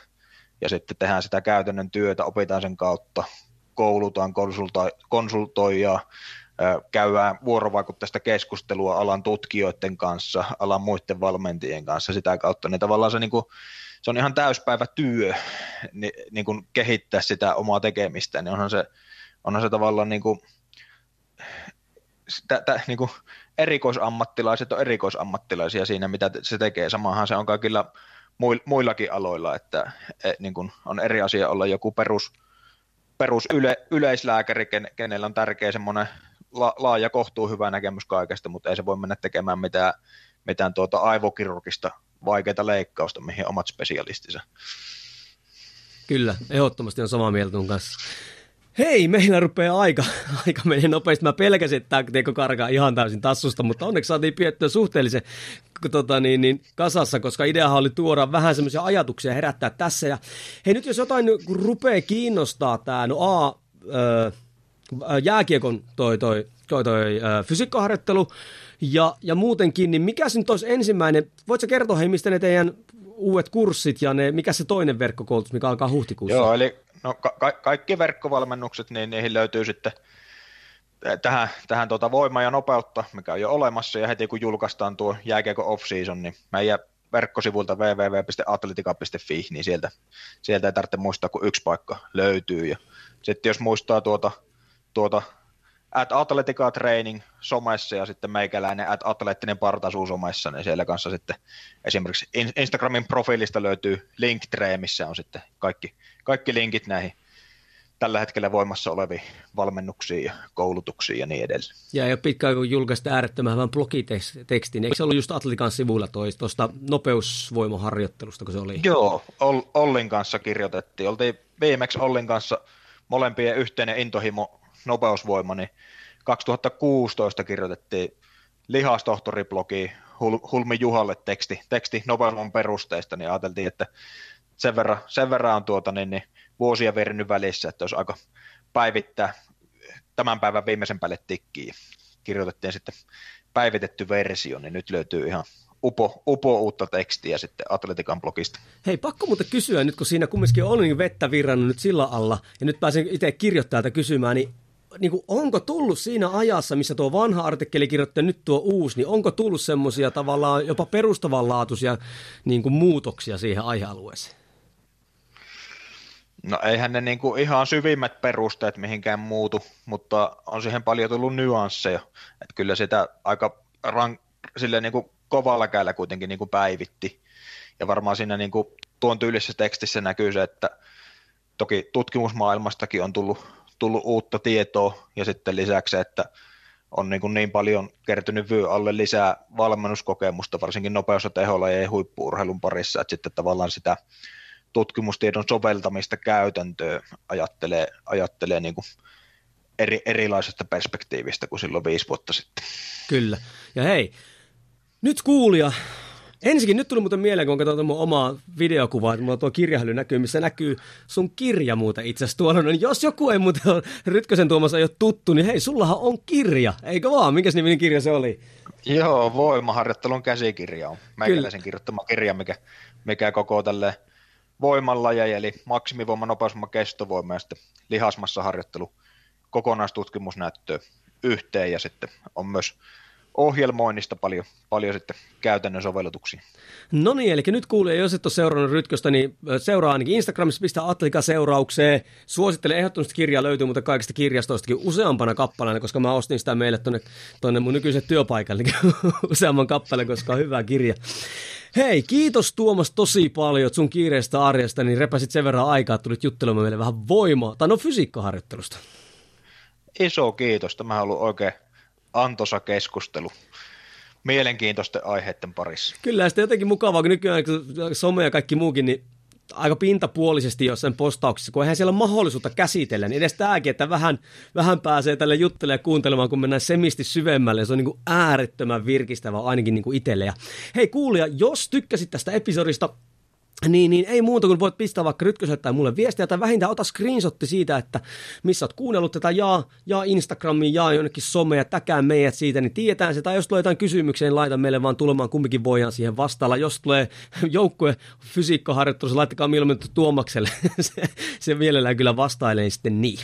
Ja sitten tehdään sitä käytännön työtä, opitaan sen kautta, koulutaan, konsulta- konsultoidaan, käydään vuorovaikutteista keskustelua alan tutkijoiden kanssa, alan muiden valmentajien kanssa sitä kautta, niin tavallaan se, niin kuin, se on ihan täyspäivä työ niin, niin kehittää sitä omaa tekemistä, niin onhan se, onhan se tavallaan niin kuin, sitä, tä, niin kuin erikoisammattilaiset on erikoisammattilaisia siinä, mitä se tekee. Samahan se on kaikilla muillakin aloilla, että et, niin kuin on eri asia olla joku perus, perus yle, yleislääkäri, kenellä on tärkeä semmoinen la, laaja kohtuu hyvä näkemys kaikesta, mutta ei se voi mennä tekemään mitään, mitään tuota aivokirurgista vaikeita leikkausta, mihin omat spesialistinsa. Kyllä, ehdottomasti on samaa mieltä sun kanssa. Hei, meillä rupeaa aika, aika menee nopeasti. Mä pelkäsin, että tämä teko karkaa ihan täysin tassusta, mutta onneksi saatiin piettyä suhteellisen tota, niin, niin, kasassa, koska ideahan oli tuoda vähän semmoisia ajatuksia herättää tässä. Ja hei, nyt jos jotain rupeaa kiinnostaa tämä, no A, ö, jääkiekon toi, toi, toi, toi ö, fysiikkaharjoittelu ja, ja muutenkin, niin mikä nyt olisi ensimmäinen, voitko kertoa hei, mistä ne teidän uudet kurssit ja ne, mikä se toinen verkkokoulutus, mikä alkaa huhtikuussa? Joo, eli no, ka- kaikki verkkovalmennukset, niin niihin löytyy sitten tähän, tähän tuota voimaa ja nopeutta, mikä on jo olemassa, ja heti kun julkaistaan tuo jääkiekko off-season, niin meidän verkkosivuilta www.atletica.fi, niin sieltä, sieltä ei tarvitse muistaa, kun yksi paikka löytyy. Ja sitten jos muistaa tuota, tuota at Atletica Training somessa ja sitten meikäläinen at Atleettinen Partaisuus somessa, niin siellä kanssa sitten esimerkiksi Instagramin profiilista löytyy Linktree, missä on sitten kaikki, kaikki linkit näihin tällä hetkellä voimassa oleviin valmennuksiin ja koulutuksiin ja niin edelleen. Ja jo pitkään kun julkaista äärettömän hyvän blogitekstin, eikö se ollut just Atletikan sivuilla tuosta nopeusvoimaharjoittelusta, kun se oli? Joo, Ollin kanssa kirjoitettiin. Oltiin viimeksi Ollin kanssa molempien yhteinen intohimo nopeusvoima, niin 2016 kirjoitettiin lihastohtoriblogi Hulmi Juhalle teksti, teksti nopeusvoiman perusteista, niin ajateltiin, että sen verran, sen verran on tuota, niin, niin vuosia vernyt välissä, että olisi aika päivittää tämän päivän viimeisen päälle tikkiin. Kirjoitettiin sitten päivitetty versio, niin nyt löytyy ihan upo, upo uutta tekstiä sitten Atletikan blogista. Hei, pakko muuten kysyä nyt, kun siinä kumminkin on niin vettä virrannut nyt sillä alla, ja nyt pääsen itse kirjoittajalta kysymään, niin niin kuin, onko tullut siinä ajassa, missä tuo vanha artikkeli kirjoitti nyt tuo uusi, niin onko tullut semmoisia tavallaan jopa perustavanlaatuisia niin kuin muutoksia siihen aihealueeseen? No eihän ne niin kuin ihan syvimmät perusteet mihinkään muutu, mutta on siihen paljon tullut nyansseja. Että kyllä sitä aika rank, sille niin kuin kovalla käellä kuitenkin niin kuin päivitti. Ja varmaan siinä niin kuin tuon tyylisessä tekstissä näkyy se, että toki tutkimusmaailmastakin on tullut, tullut uutta tietoa ja sitten lisäksi, että on niin, kuin niin paljon kertynyt vyö alle lisää valmennuskokemusta, varsinkin teholla ja huippuurheilun parissa, että sitten tavallaan sitä tutkimustiedon soveltamista käytäntöön ajattelee, ajattelee niin kuin eri, erilaisesta perspektiivistä kuin silloin viisi vuotta sitten. Kyllä. Ja hei, nyt kuulija, ensinnäkin nyt tuli muuten mieleen, kun katsoin mun omaa videokuvaa, että mulla tuo kirjahäly näkyy, missä näkyy sun kirja muuten itse asiassa tuolla. No, niin jos joku ei muuten ole Rytkösen Tuomas ei ole tuttu, niin hei, sullahan on kirja, eikö vaan? Minkäs niminen kirja se oli? Joo, voimaharjoittelun käsikirja on. Meikäläisen kirjoittama kirja, mikä, mikä koko tälle voimalla eli maksimivoima, nopeusvoima, kestovoima ja sitten lihasmassa harjoittelu kokonaistutkimusnäyttöä yhteen ja sitten on myös ohjelmoinnista paljon, paljon sitten käytännön sovellutuksia. No niin, eli nyt kuulee, jos et ole seurannut Rytköstä, niin seuraa ainakin Instagramissa, pistää Atlika seuraukseen. Suosittelen ehdottomasti kirjaa löytyy, mutta kaikista kirjastoistakin useampana kappaleena, koska mä ostin sitä meille tuonne, tuonne mun nykyiselle työpaikalle useamman kappaleen, koska on hyvä kirja. Hei, kiitos Tuomas tosi paljon sun kiireestä arjesta, niin repäsit sen verran aikaa, että tulit juttelemaan meille vähän voimaa, tai no fysiikkaharjoittelusta. Iso kiitos, tämä on ollut oikein antoisa keskustelu mielenkiintoisten aiheiden parissa. Kyllä, sitten jotenkin mukavaa, kun nykyään some ja kaikki muukin, niin aika pintapuolisesti jossain postauksissa, kun eihän siellä ole mahdollisuutta käsitellä, niin edes tämäkin, että vähän, vähän pääsee tälle juttelemaan ja kuuntelemaan, kun mennään semisti syvemmälle, se on niin kuin äärettömän virkistävä ainakin niin kuin itselle. Ja hei kuulija, jos tykkäsit tästä episodista, niin, niin ei muuta kuin voit pistää vaikka Rytköselle tai mulle viestiä tai vähintään ota screenshotti siitä, että missä oot kuunnellut tätä, jaa, jaa Instagramiin, jaa jonnekin somea, täkää meidät siitä, niin tiedetään se. Tai jos tulee jotain kysymyksiä, niin laita meille vaan tulemaan, kumminkin voidaan siihen vastailla. Jos tulee joukkue fysiikkaharjoittelussa, laittakaa mieluummin Tuomakselle. se, se mielellään kyllä vastailee sitten niin.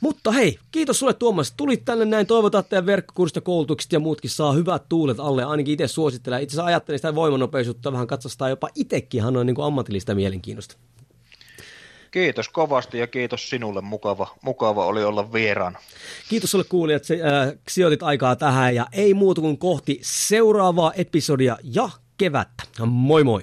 Mutta hei, kiitos sulle Tuomas, tulit tänne näin, toivotaan teidän verkkokurssit ja koulutukset ja muutkin saa hyvät tuulet alle, ainakin itse suosittelen. Itse asiassa ajattelin sitä voimanopeisuutta vähän katsostaa jopa itsekin, hän on niin kuin ammatillista mielenkiinnosta. Kiitos kovasti ja kiitos sinulle. Mukava, mukava oli olla vieraana. Kiitos sulle kuulijat, että äh, sijoitit aikaa tähän ja ei muuta kuin kohti seuraavaa episodia ja kevättä. Moi moi!